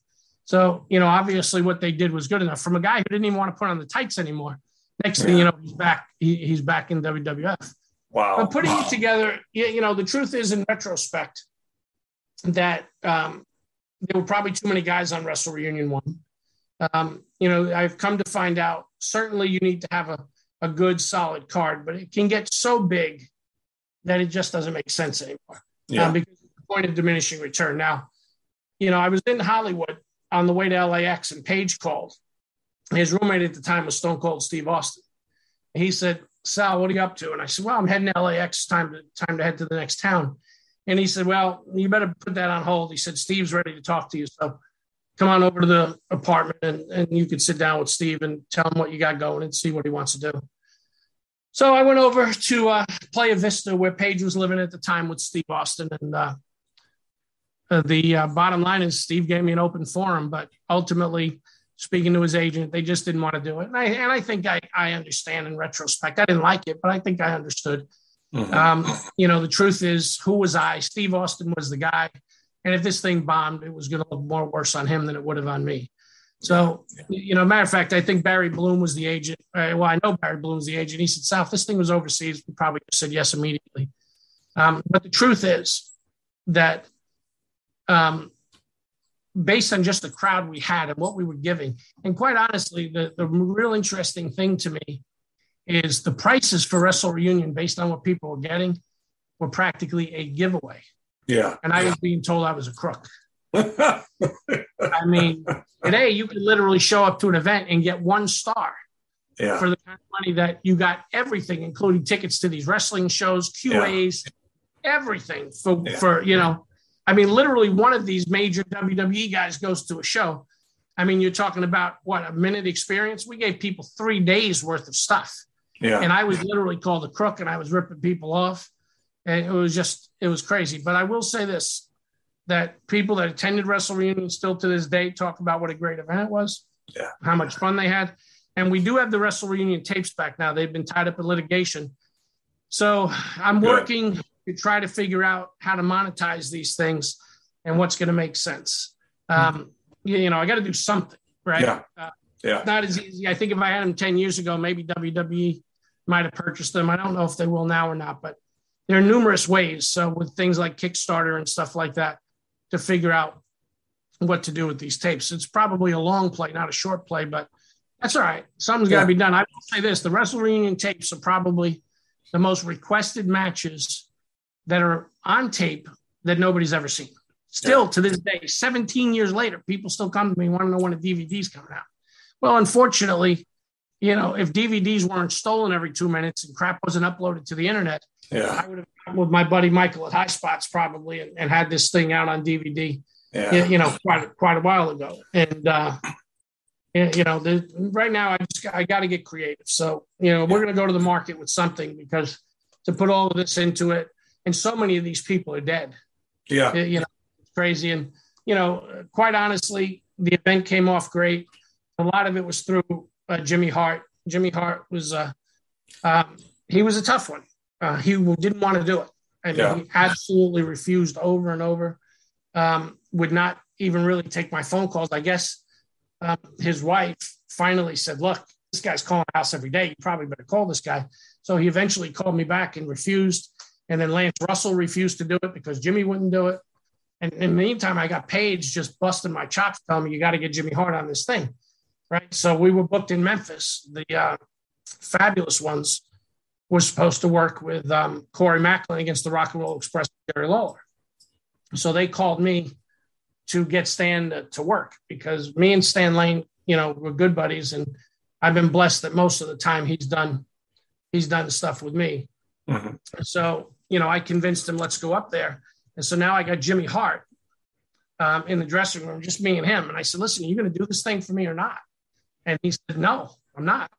So, you know, obviously what they did was good enough from a guy who didn't even want to put on the tights anymore. Next yeah. thing you know, he's back. He, he's back in WWF. Wow. But putting wow. it together, you know, the truth is, in retrospect, that um, there were probably too many guys on Wrestle Reunion One. Um, you know, I've come to find out certainly you need to have a, a good, solid card, but it can get so big that it just doesn't make sense anymore. Yeah. Um, because the point of diminishing return. Now, you know, I was in Hollywood on the way to LAX and Page called. His roommate at the time was Stone Cold Steve Austin. He said, Sal, what are you up to? And I said, Well, I'm heading to LAX. Time to time to head to the next town. And he said, Well, you better put that on hold. He said, Steve's ready to talk to you. So come on over to the apartment and, and you can sit down with Steve and tell him what you got going and see what he wants to do. So I went over to uh, Playa Vista where Page was living at the time with Steve Austin. And uh, uh, the uh, bottom line is Steve gave me an open forum, but ultimately, speaking to his agent, they just didn't want to do it. And I, and I think I, I understand in retrospect. I didn't like it, but I think I understood. Mm-hmm. Um, you know, the truth is, who was I? Steve Austin was the guy. And if this thing bombed, it was going to look more worse on him than it would have on me. So, you know, matter of fact, I think Barry Bloom was the agent. Uh, well, I know Barry Bloom was the agent. He said, South, this thing was overseas. We probably just said yes immediately. Um, but the truth is that um, based on just the crowd we had and what we were giving, and quite honestly, the, the real interesting thing to me is the prices for Wrestle Reunion based on what people were getting were practically a giveaway. Yeah. And I yeah. was being told I was a crook. I mean, today you could literally show up to an event and get one star yeah. for the kind of money that you got everything, including tickets to these wrestling shows, QAs, yeah. everything for, for, you know, I mean, literally one of these major WWE guys goes to a show. I mean, you're talking about what a minute experience. We gave people three days worth of stuff. Yeah. And I was literally called a crook and I was ripping people off. And it was just, it was crazy. But I will say this that people that attended Wrestle Reunion still to this day talk about what a great event it was, yeah. how much fun they had. And we do have the Wrestle Reunion tapes back now. They've been tied up in litigation. So I'm Good. working to try to figure out how to monetize these things and what's going to make sense. Um, you, you know, I got to do something, right? Yeah. Uh, yeah. Not as easy. I think if I had them 10 years ago, maybe WWE might have purchased them. I don't know if they will now or not, but there are numerous ways. So with things like Kickstarter and stuff like that, to figure out what to do with these tapes. It's probably a long play, not a short play, but that's all right. Something's got to be done. I will say this: the Wrestle Reunion tapes are probably the most requested matches that are on tape that nobody's ever seen. Still yeah. to this day, 17 years later, people still come to me want to know when a DVD's coming out. Well, unfortunately, you know, if DVDs weren't stolen every two minutes and crap wasn't uploaded to the internet, yeah. I would have come with my buddy Michael at High Spots probably and, and had this thing out on DVD, yeah. you know, quite quite a while ago. And uh, you know, the, right now I just I got to get creative. So you know, we're going to go to the market with something because to put all of this into it, and so many of these people are dead. Yeah, you know, it's crazy. And you know, quite honestly, the event came off great. A lot of it was through uh, Jimmy Hart. Jimmy Hart was uh, um, he was a tough one. Uh, he didn't want to do it, and yeah. he absolutely refused over and over. Um, would not even really take my phone calls. I guess um, his wife finally said, "Look, this guy's calling the house every day. You probably better call this guy." So he eventually called me back and refused. And then Lance Russell refused to do it because Jimmy wouldn't do it. And in the meantime, I got Page just busting my chops, telling me you got to get Jimmy Hart on this thing, right? So we were booked in Memphis. The uh, fabulous ones were supposed to work with um, Corey Maclin against the Rock and Roll Express, Jerry Lawler. So they called me to get Stan to work because me and Stan Lane, you know, were good buddies, and I've been blessed that most of the time he's done he's done stuff with me. Mm-hmm. So you know, I convinced him, let's go up there. And so now I got Jimmy Hart um, in the dressing room, just me and him. And I said, listen, are you going to do this thing for me or not? And he said, no, I'm not.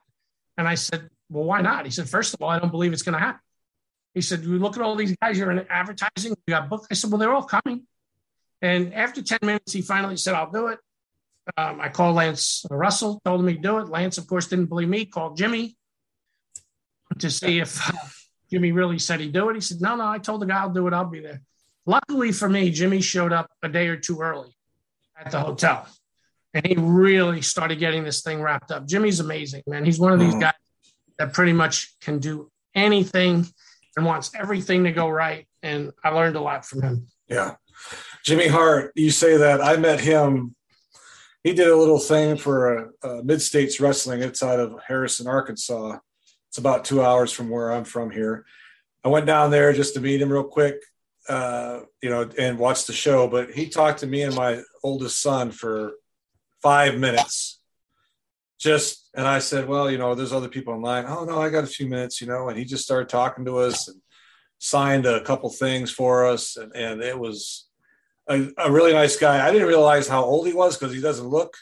And I said, well, why not? He said, first of all, I don't believe it's going to happen. He said, you look at all these guys, you're in advertising, you got booked. I said, well, they're all coming. And after 10 minutes, he finally said, I'll do it. Um, I called Lance Russell, told him he'd do it. Lance, of course, didn't believe me, called Jimmy to see if Jimmy really said he'd do it. He said, no, no, I told the guy I'll do it. I'll be there. Luckily for me, Jimmy showed up a day or two early at the hotel and he really started getting this thing wrapped up. Jimmy's amazing, man. He's one of these mm-hmm. guys that pretty much can do anything and wants everything to go right. And I learned a lot from him. Yeah. Jimmy Hart, you say that. I met him. He did a little thing for a, a mid states wrestling outside of Harrison, Arkansas. It's about two hours from where I'm from here. I went down there just to meet him real quick, uh, you know, and watch the show. But he talked to me and my oldest son for five minutes. Just, and I said, well, you know, there's other people online. Oh, no, I got a few minutes, you know, and he just started talking to us and signed a couple things for us. And, and it was a, a really nice guy. I didn't realize how old he was because he doesn't look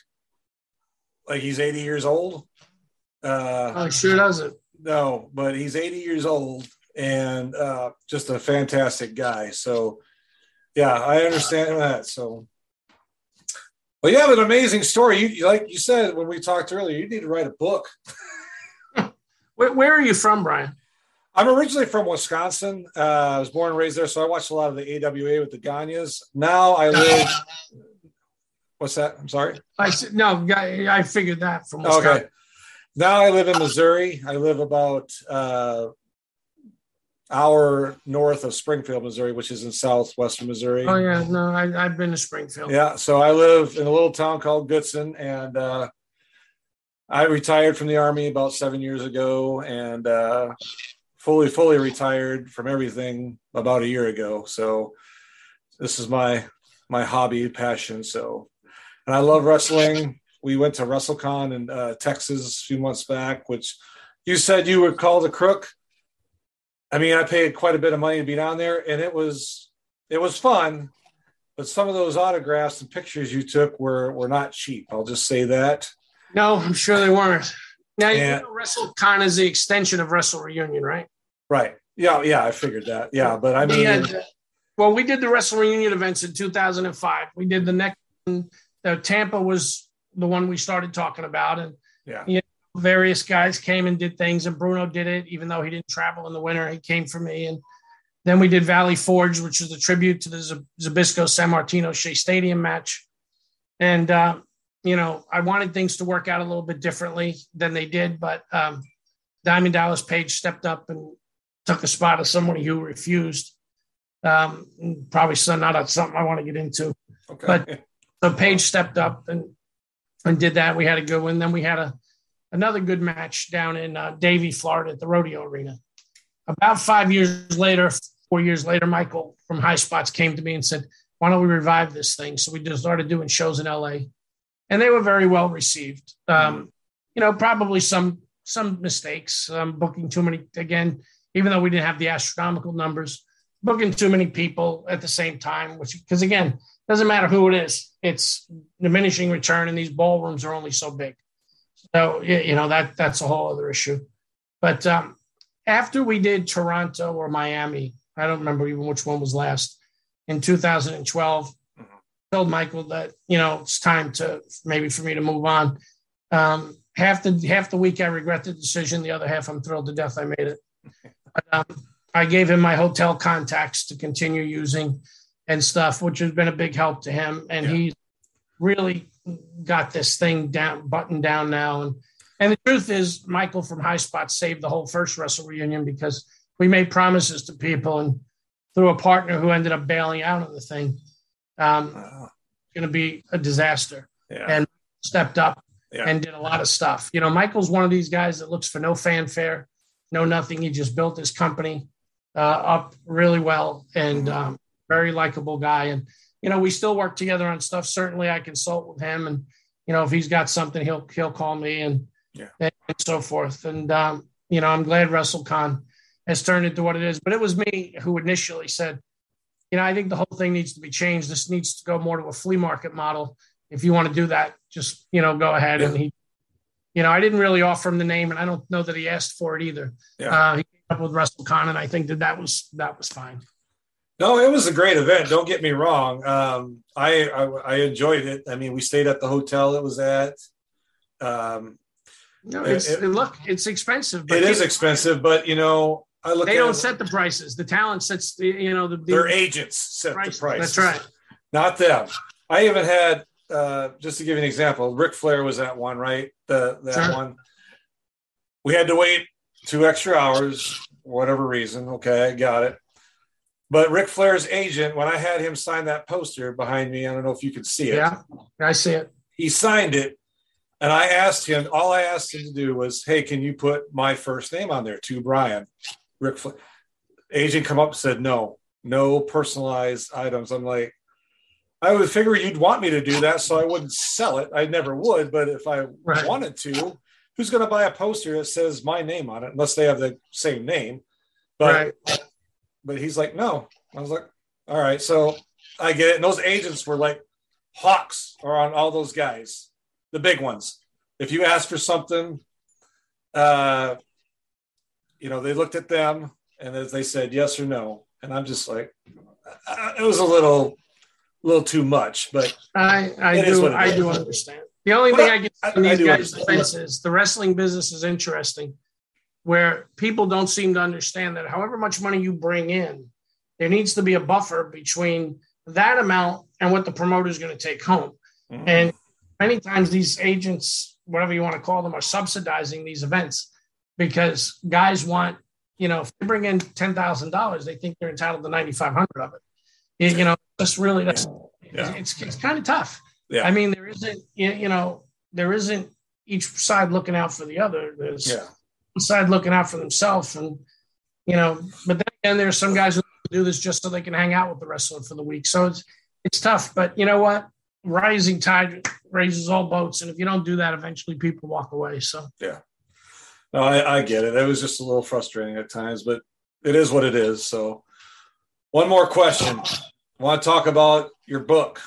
like he's 80 years old. Uh, oh, sure doesn't. No, but he's 80 years old and uh, just a fantastic guy. So, yeah, I understand that. So, well, you have an amazing story. You, like you said when we talked earlier, you need to write a book. where, where, are you from, Brian? I'm originally from Wisconsin. Uh, I was born and raised there, so I watched a lot of the AWA with the Gagnes. Now I live. What's that? I'm sorry. I said no. I figured that from Wisconsin. Okay. Now I live in Missouri. I live about uh, hour north of Springfield, Missouri, which is in southwestern Missouri. Oh yeah, no, I, have been to Springfield. Yeah, so I live in a little town called Goodson, and uh, I retired from the army about seven years ago, and uh, fully, fully retired from everything about a year ago. So this is my my hobby, passion. So, and I love wrestling. We went to WrestleCon in uh, Texas a few months back, which you said you were called a crook. I mean, I paid quite a bit of money to be down there, and it was it was fun. But some of those autographs and pictures you took were were not cheap. I'll just say that. No, I'm sure they weren't. Now you and, know WrestleCon is the extension of Wrestle Reunion, right? Right. Yeah. Yeah. I figured that. Yeah, but I mean, had, well, we did the Wrestle Reunion events in 2005. We did the next. The Tampa was the one we started talking about, and yeah, you various guys came and did things, and Bruno did it, even though he didn't travel in the winter. He came for me, and then we did Valley Forge, which is a tribute to the Zbyszko san martino Shea Stadium match, and uh, you know I wanted things to work out a little bit differently than they did, but um, Diamond Dallas Page stepped up and took a spot of somebody who refused. Um, probably not something I want to get into, okay. but so Page stepped up and and did that. We had a good one. Then we had a another good match down in uh, Davie, Florida at the rodeo arena. About five years later, four years later, Michael from High Spots came to me and said, why don't we revive this thing? So we just started doing shows in LA and they were very well received. Um, you know, probably some, some mistakes, um, booking too many, again, even though we didn't have the astronomical numbers, booking too many people at the same time, which, because again, doesn't matter who it is, it's diminishing return and these ballrooms are only so big. So you know that that's a whole other issue. But um, after we did Toronto or Miami, I don't remember even which one was last in 2012. Mm-hmm. Told Michael that you know it's time to maybe for me to move on. Um, half the half the week I regret the decision. The other half I'm thrilled to death I made it. But, um, I gave him my hotel contacts to continue using and stuff, which has been a big help to him. And yeah. he's really got this thing down, buttoned down now. And and the truth is, Michael from High Spot saved the whole first Wrestle reunion because we made promises to people, and through a partner who ended up bailing out of the thing, um, wow. going to be a disaster. Yeah. And stepped up yeah. and did a lot of stuff. You know, Michael's one of these guys that looks for no fanfare, no nothing. He just built his company uh, up really well and mm-hmm. um, very likable guy. And you know, we still work together on stuff. Certainly, I consult with him, and you know, if he's got something, he'll he'll call me and yeah. and, so forth. And um, you know, I'm glad Russell WrestleCon has turned into what it is. But it was me who initially said, you know, I think the whole thing needs to be changed. This needs to go more to a flea market model. If you want to do that, just you know, go ahead. Yeah. And he, you know, I didn't really offer him the name, and I don't know that he asked for it either. Yeah. Uh, he came up with WrestleCon, and I think that that was that was fine. No, it was a great event. Don't get me wrong. Um, I, I, I enjoyed it. I mean, we stayed at the hotel it was at. Um, no, it's, it, look, it's expensive. It is expensive, but you know, I look they don't it- set the prices. The talent sets the you know the, the their agents set price. the price. That's right. Not them. I even had uh, just to give you an example. Ric Flair was at one, right? The that Sure. one. We had to wait two extra hours, whatever reason. Okay, I got it. But Ric Flair's agent, when I had him sign that poster behind me, I don't know if you could see it. Yeah, I see it. He signed it, and I asked him. All I asked him to do was, "Hey, can you put my first name on there to Brian?" Ric Flair. Agent come up and said, "No, no personalized items." I'm like, I would figure you'd want me to do that, so I wouldn't sell it. I never would, but if I Right. wanted to, who's going to buy a poster that says my name on it unless they have the same name? But right. But he's like, no. I was like, all right, so I get it. And those agents were like hawks are on all those guys, the big ones. If you ask for something, uh, you know, they looked at them and as they said yes or no, and I'm just like, uh, it was a little, little too much, but I I do I is. do understand. The only But thing I- I get from I these guys' defense is the wrestling business is interesting, where people don't seem to understand that however much money you bring in, there needs to be a buffer between that amount and what the promoter is going to take home. Mm-hmm. And many times these agents, whatever you want to call them, are subsidizing these events because guys want, you know, if they bring in ten thousand dollars, they think they're entitled to ninety five hundred of it. You, you know, that's really that's Yeah. it's it's kind of tough. Yeah. I mean, there isn't you know there isn't each side looking out for the other. There's yeah, side looking out for themselves, and you know, but then again, there's some guys who do this just so they can hang out with the wrestler for the week. So it's it's tough. But you know what? Rising tide raises all boats, and if you don't do that, eventually people walk away. So yeah. no, I, I get it. It was just a little frustrating at times, but it is what it is. So, one more question. I want to talk about your book.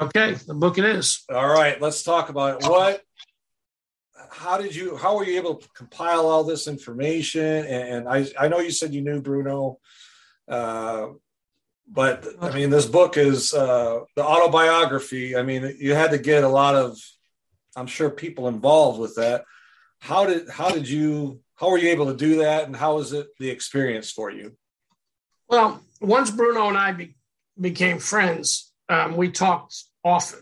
okay, the book it is. All right, let's talk about it. What, how did you, how were you able to compile all this information? And, and I, I know you said you knew Bruno, uh, but I mean, this book is uh, the autobiography. I mean, you had to get a lot of, I'm sure, people involved with that. How did, how did you, how were you able to do that? And how was it the experience for you? Well, once Bruno and I be, became friends, um, we talked often,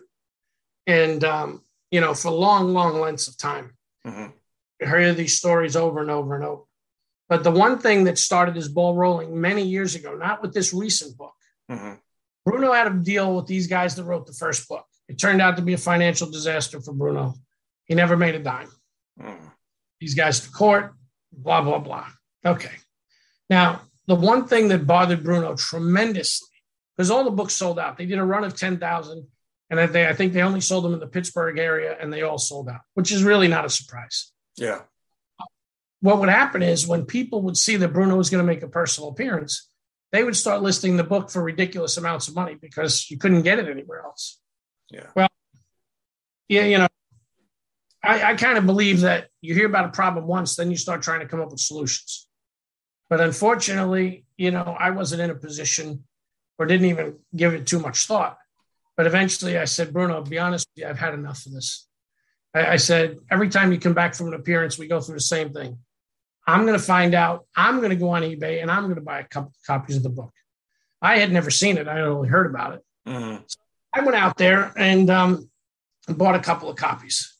and um, you know, for long, long lengths of time. Mhm. I heard these stories over and over and over. But the one thing that started this ball rolling many years ago, not with this recent book, Mhm. Bruno had a deal with these guys that wrote the first book. It turned out to be a financial disaster for Bruno. He never made a dime. Mhm. These guys to court, blah, blah, blah. Okay. Now, the one thing that bothered Bruno tremendously, because all the books sold out. They did a run of 10,000, and they, I think they only sold them in the Pittsburgh area, and they all sold out, which is really not a surprise. Yeah. What would happen is when people would see that Bruno was going to make a personal appearance, they would start listing the book for ridiculous amounts of money because you couldn't get it anywhere else. Yeah. Well, yeah, you know, I, I kind of believe that you hear about a problem once, then you start trying to come up with solutions. But unfortunately, you know, I wasn't in a position or didn't even give it too much thought. But eventually I said, Bruno, be honest with you, I've had enough of this. I, I said, every time you come back from an appearance, we go through the same thing. I'm going to find out. I'm going to go on eBay and I'm going to buy a couple copies of the book. I had never seen it. I had only heard about it. Mhm. I went out there and um, bought a couple of copies.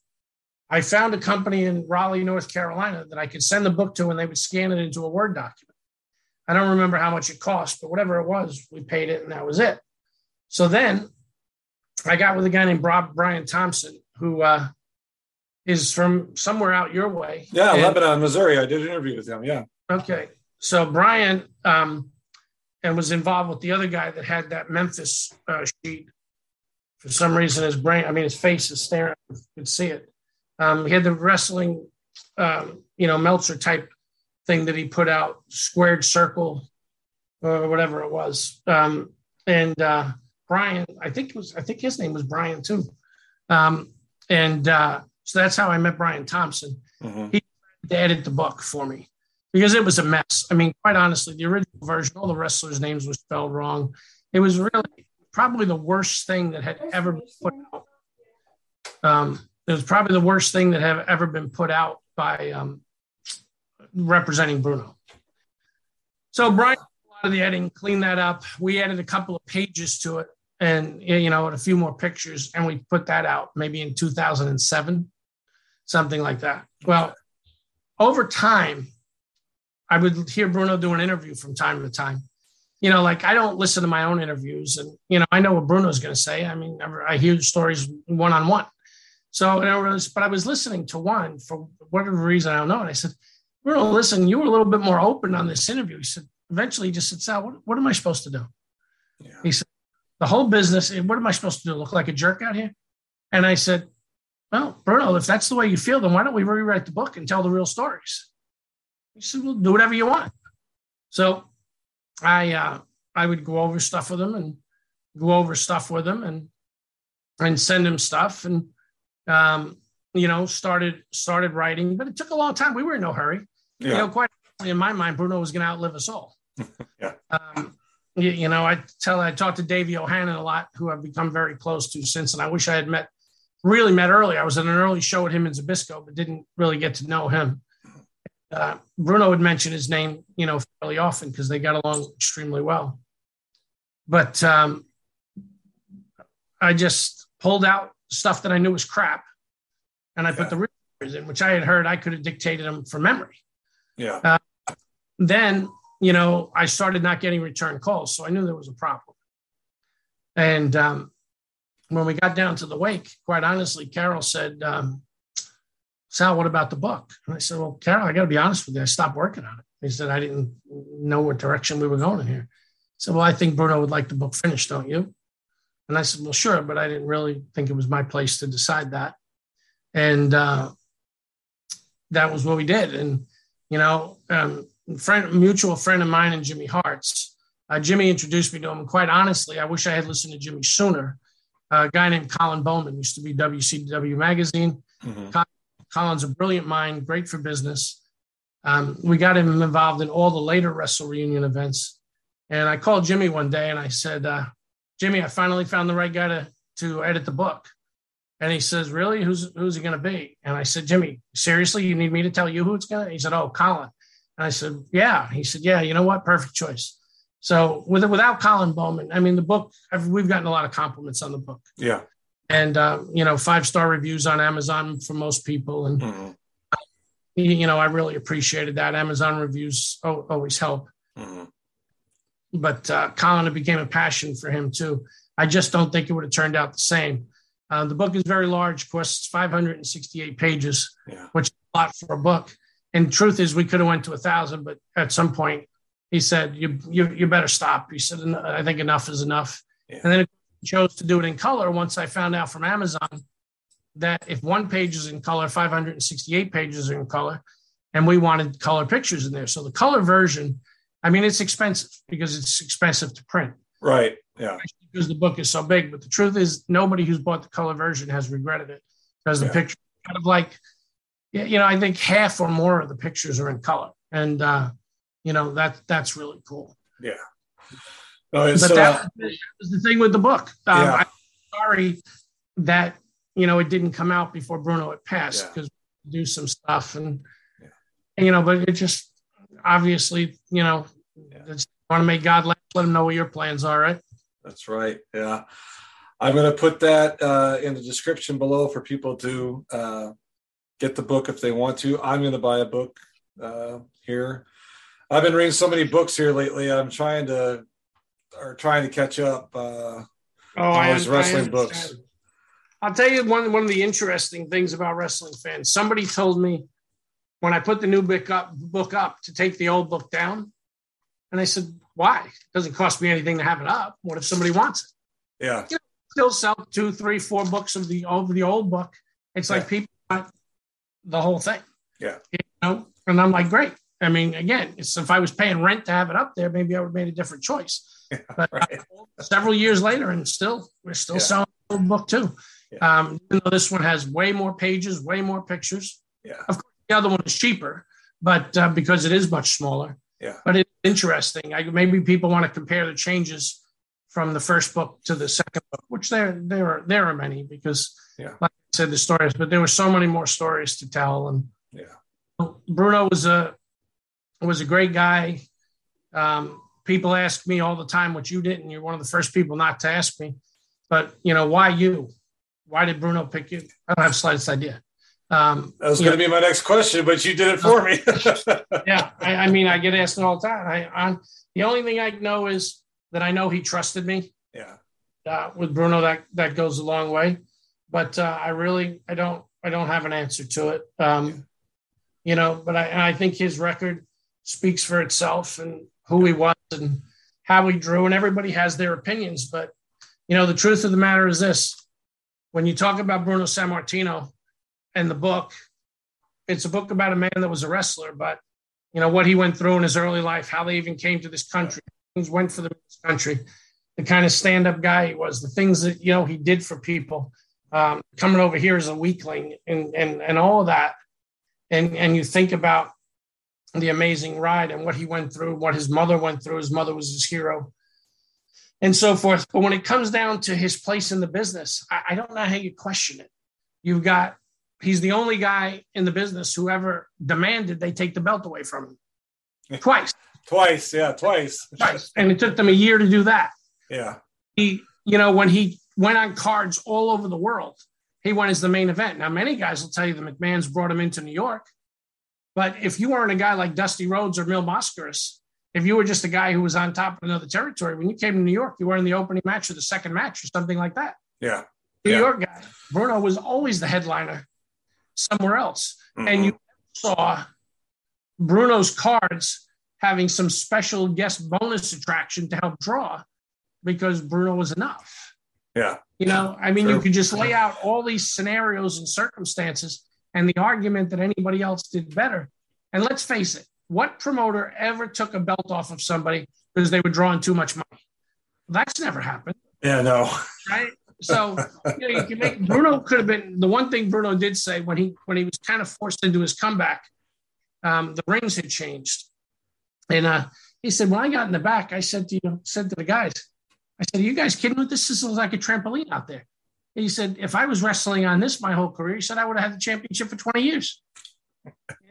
I found a company in Raleigh, North Carolina that I could send the book to and they would scan it into a Word document. I don't remember how much it cost, but whatever it was, we paid it and that was it. So then I got with a guy named Bob Brian Thompson, who uh, is from somewhere out your way. Yeah. And- Lebanon, Missouri. I did an interview with him. Yeah. Okay. So Brian um, and was involved with the other guy that had that Memphis uh, sheet. For some reason, his brain, I mean, his face is staring. You could see it. Um, he had the wrestling, um, you know, Meltzer type thing that he put out, squared circle or whatever it was. Um, and uh, Brian, I think it was, I think his name was Brian too. Um, and uh, so that's how I met Brian Thompson Mhm. to edit the book for me because it was a mess. I mean, quite honestly, the original version, all the wrestlers' names were spelled wrong. It was really probably the worst thing that had ever been put out. Um, it was probably the worst thing that had ever been put out by um, representing Bruno. So Brian a lot of the editing, cleaned that up. We added a couple of pages to it, and you know, a few more pictures, and we put that out maybe in 2007, something like that. Well, over time, I would hear Bruno do an interview from time to time. You know, like I don't listen to my own interviews, and you know, I know what Bruno's going to say. I mean, I hear the stories one on one. So, and I was, but I was listening to one for whatever reason I don't know, and I said, Bruno, listen, you were a little bit more open on this interview. He said, eventually, he just said, Sal, what, what am I supposed to do? Yeah. He said, the whole business. What am I supposed to do? Look like a jerk out here? And I said, well, Bruno, if that's the way you feel, then why don't we rewrite the book and tell the real stories? He said, well, do whatever you want. So I uh, I would go over stuff with him and go over stuff with him and and send him stuff and um, you know started started writing, but it took a long time. We were in no hurry. Yeah. You know, quite in my mind, Bruno was going to outlive us all. yeah. Um, you, you, know, I tell I talked to Davey O'Hannon a lot, who I've become very close to since, and I wish I had met really met early. I was at an early show with him in Zbyszko, but didn't really get to know him. Uh, Bruno would mention his name, you know, fairly often because they got along extremely well. But um, I just pulled out stuff that I knew was crap, and I yeah. put the real in, which I had heard I could have dictated them from memory. Yeah. Uh, then, you know, I started not getting return calls, so I knew there was a problem. And um, when we got down to the wake, quite honestly, Carol said, um, Sal, what about the book? And I said, Well, Carol, I got to be honest with you. I stopped working on it. He said, I didn't know what direction we were going in here. I said, Well, I think Bruno would like the book finished, don't you? And I said, Well, sure, but I didn't really think it was my place to decide that. And uh, that was what we did. And, you know, um, friend, mutual friend of mine and Jimmy Hart's, uh, Jimmy introduced me to him. Quite honestly, I wish I had listened to Jimmy sooner. Uh, a guy named Colin Bowman used to be WCW Magazine. Mm-hmm. Colin's a brilliant mind, great for business. Um, we got him involved in all the later Wrestle Reunion events. And I called Jimmy one day and I said, uh, Jimmy, I finally found the right guy to, to edit the book. And he says, Really? Who's who's it gonna be? And I said, Jimmy, seriously, you need me to tell you who it's gonna? He said, Oh, Colin. And I said, Yeah. He said, Yeah, you know what? Perfect choice. So with without Colin Bowman, I mean the book, I've, we've gotten a lot of compliments on the book. Yeah and uh, you know five star reviews on Amazon for most people, and mm-hmm. you know I really appreciated that. Amazon reviews always help, mm-hmm. but uh, Colin it became a passion for him too. I just don't think it would have turned out the same. Uh, the book is very large, course, 568 pages, yeah. which is a lot for a book. And truth is, we could have went to a thousand, but at some point, he said, "You you, you better stop." He said, "I think enough is enough." Yeah. And then chose to do it in color once I found out from Amazon that if one page is in color, 568 pages are in color, and we wanted color pictures in there. So the color version, I mean, it's expensive because it's expensive to print. Right. Yeah. Because the book is so big. But the truth is, nobody who's bought the color version has regretted it because the yeah. picture kind of like, you know, I think half or more of the pictures are in color. And, uh, you know, that that's really cool. Yeah. No, but that, uh, was the thing with the book. Um, yeah. I'm sorry that you know it didn't come out before Bruno had passed because yeah. do some stuff and, yeah. and, you know, but it just obviously you know yeah. want to make God let, let him know what your plans are, right? That's right. Yeah, I'm going to put that uh, in the description below for people to uh, get the book if they want to. I'm going to buy a book uh, here. I've been reading so many books here lately. I'm trying to or trying to catch up uh, oh, on those wrestling books. I'll tell you one one of the interesting things about wrestling fans. Somebody told me when I put the new book up, book up to take the old book down, and I said, "Why? It doesn't cost me anything to have it up. What if somebody wants it?" Yeah, you know, still sell two, three, four books of the of the old book. It's like people want the whole thing. Yeah, you know, and I'm like, great. I mean, again, if I was paying rent to have it up there, maybe I would have made a different choice. but right. several years later, and still we're still yeah. selling the book too. Yeah. Um, even though this one has way more pages, way more pictures. Yeah. Of course, the other one is cheaper, but uh, because it is much smaller. Yeah. But it's interesting. I, maybe people want to compare the changes from the first book to the second book, which there there are there are many because, yeah. like I said, the stories, but there were so many more stories to tell. And yeah, Bruno was a was a great guy. Um, people ask me all the time what you did, and you're one of the first people not to ask me. But you know, why you? Why did Bruno pick you? I don't have slightest idea. Um, that was going to be my next question, but you did it for me. yeah, I, I, mean, I get asked it all the time. I, I'm, the only thing I know is that I know he trusted me. Yeah. Uh, with Bruno, that that goes a long way. But uh, I really, I don't, I don't have an answer to it. Um, you know, but I, I think his record speaks for itself and who he was and how he drew, and everybody has their opinions. But you know, the truth of the matter is this: when you talk about Bruno Sammartino and the book, it's a book about a man that was a wrestler, but you know what he went through in his early life, how they even came to this country, things went for the country, the kind of stand-up guy he was, the things that you know he did for people, um, coming over here as a weakling, and and and all of that, and and you think about the amazing ride and what he went through, what his mother went through. His mother was his hero, and so forth. But when it comes down to his place in the business, I, I don't know how you question it. You've got he's the only guy in the business who ever demanded they take the belt away from him twice. twice, yeah, twice. Twice, and it took them a year to do that. Yeah, he, you know, when he went on cards all over the world, he went as the main event. Now, many guys will tell you the McMahon's brought him into New York, but if you weren't a guy like Dusty Rhodes or Mil Mascaras, if you were just a guy who was on top of another territory, when you came to New York, you were in the opening match or the second match or something like that. Yeah. New yeah. York guy. Bruno was always the headliner somewhere else. Mm-hmm. And you saw Bruno's cards having some special guest bonus attraction to help draw because Bruno was enough. Yeah. You know, I mean, you could just lay out all these scenarios and circumstances and the argument that anybody else did better. And let's face it, what promoter ever took a belt off of somebody because they were drawing too much money? That's never happened. Yeah, no. Right. So you know, you can make Bruno could have been the one thing Bruno did say when he when he was kind of forced into his comeback. Um, the rings had changed, and uh, he said, "When I got in the back, I said to you, said to the guys, I said, Are you guys kidding with this? This is like a trampoline out there." And he said, "If I was wrestling on this my whole career, he said I would have had the championship for twenty years."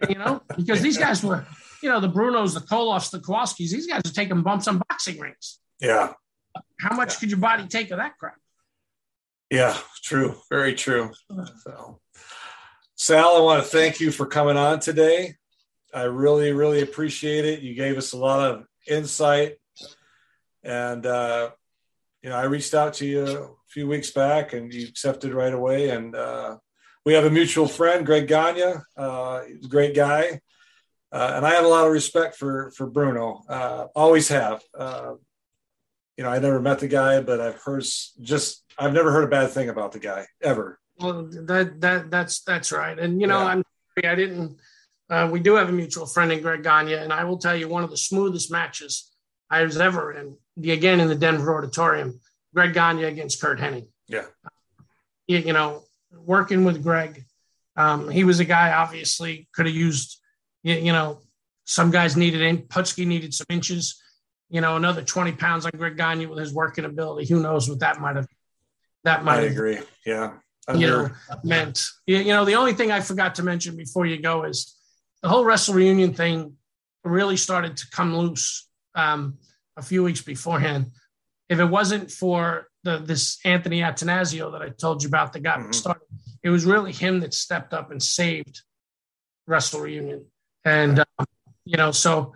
you know, because these guys were, you know, the Brunos, the Koloffs, the Kowalskis. These guys are taking bumps on boxing rings. Yeah. How much yeah. could your body take of that crap? Yeah, true. Very true. So, Sal, I want to thank you for coming on today. I really, really appreciate it. You gave us a lot of insight. And, uh, you know, I reached out to you a few weeks back and you accepted right away. And uh, we have a mutual friend, Greg Gagne. Uh, he's a great guy. Uh, and I have a lot of respect for, for Bruno. Uh, always have. Uh, you know, I never met the guy, but I've heard just I've never heard a bad thing about the guy ever. Well, that that that's that's right. And you know, yeah. I'm I didn't. Uh, we do have a mutual friend in Greg Gagne, and I will tell you one of the smoothest matches I was ever in. The again in the Denver Auditorium, Greg Gagne against Curt Hennig. Yeah. You, you know, working with Greg, um, he was a guy obviously could have used. You, you know, some guys needed in. Putski needed some inches you know, another 20 pounds on Greg Gagne with his working ability. Who knows what that might have, that might I agree. Yeah. You know, meant, you know, the only thing I forgot to mention before you go is the whole Wrestle Reunion thing really started to come loose um, a few weeks beforehand. If it wasn't for the, this Anthony Atanasio that I told you about that got mm-hmm. started, it was really him that stepped up and saved Wrestle Reunion. And, um, you know, so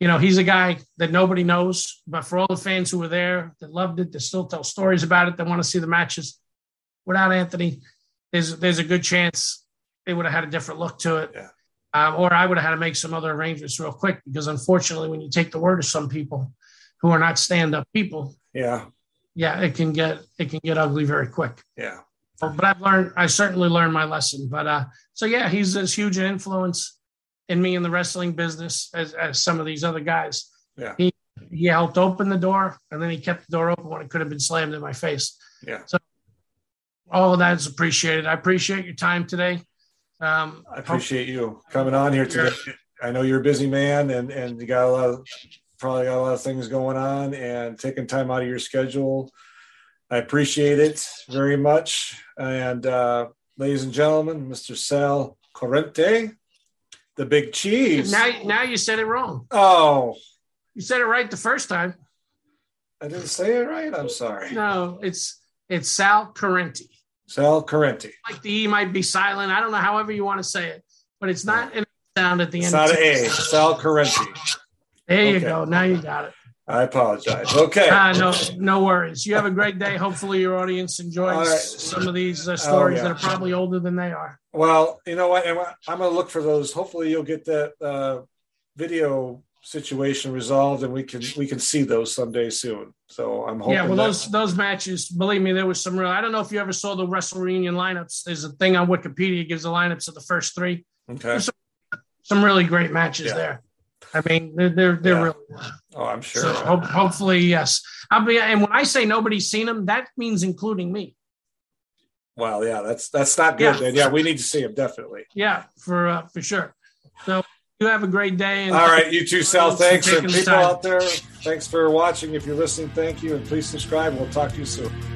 you know, he's a guy that nobody knows, but for all the fans who were there that loved it, that still tell stories about it, that want to see the matches. Without Anthony, there's there's a good chance they would have had a different look to it, yeah. um, or I would have had to make some other arrangements real quick because unfortunately, when you take the word of some people who are not stand-up people, yeah, yeah, it can get it can get ugly very quick. Yeah, but I've learned, I certainly learned my lesson. But uh, so yeah, he's as huge an influence in me in the wrestling business as, as some of these other guys. Yeah. He he helped open the door and then he kept the door open when it could have been slammed in my face. Yeah. So all of that is appreciated. I appreciate your time today. Um, I appreciate you coming on here today. I know you're a busy man and, and you got a lot of, probably got a lot of things going on and taking time out of your schedule. I appreciate it very much. And uh, ladies and gentlemen, Mr. Sal Corrente, The big cheese. Now, now you said it wrong. oh, You said it right the first time. I didn't say it right. I'm sorry. No, it's it's Sal Carenti. Sal Carenti. Like the E might be silent. I don't know, however you want to say it, but it's not an sound at the It's end. not an A. Sal Carenti. There you Okay. go. Now you got it. I apologize. Okay. Ah, no, no worries. You have a great day. Hopefully, your audience enjoys right. some of these uh, stories yeah. that are probably older than they are. Well, you know what? I'm going to look for those. Hopefully, you'll get that uh, video situation resolved, and we can we can see those someday soon. So I'm hoping. yeah, well, that- those those matches, believe me, there was some real. I don't know if you ever saw the Wrestle Reunion lineups. There's a thing on Wikipedia gives the lineups of the first three. okay. Some really great matches Yeah. there. I mean, they're they're, they're Yeah. really. Oh, I'm sure. So hope, hopefully, yes. I'll be. And when I say nobody's seen them, that means including me. Well, yeah, that's that's not good. Yeah. Then yeah, we need to see them definitely. Yeah, for uh, for sure. So you have a great day. All right, you too, Sal. Thanks and people out there, thanks for watching. If you're listening, thank you, and please subscribe. We'll talk to you soon.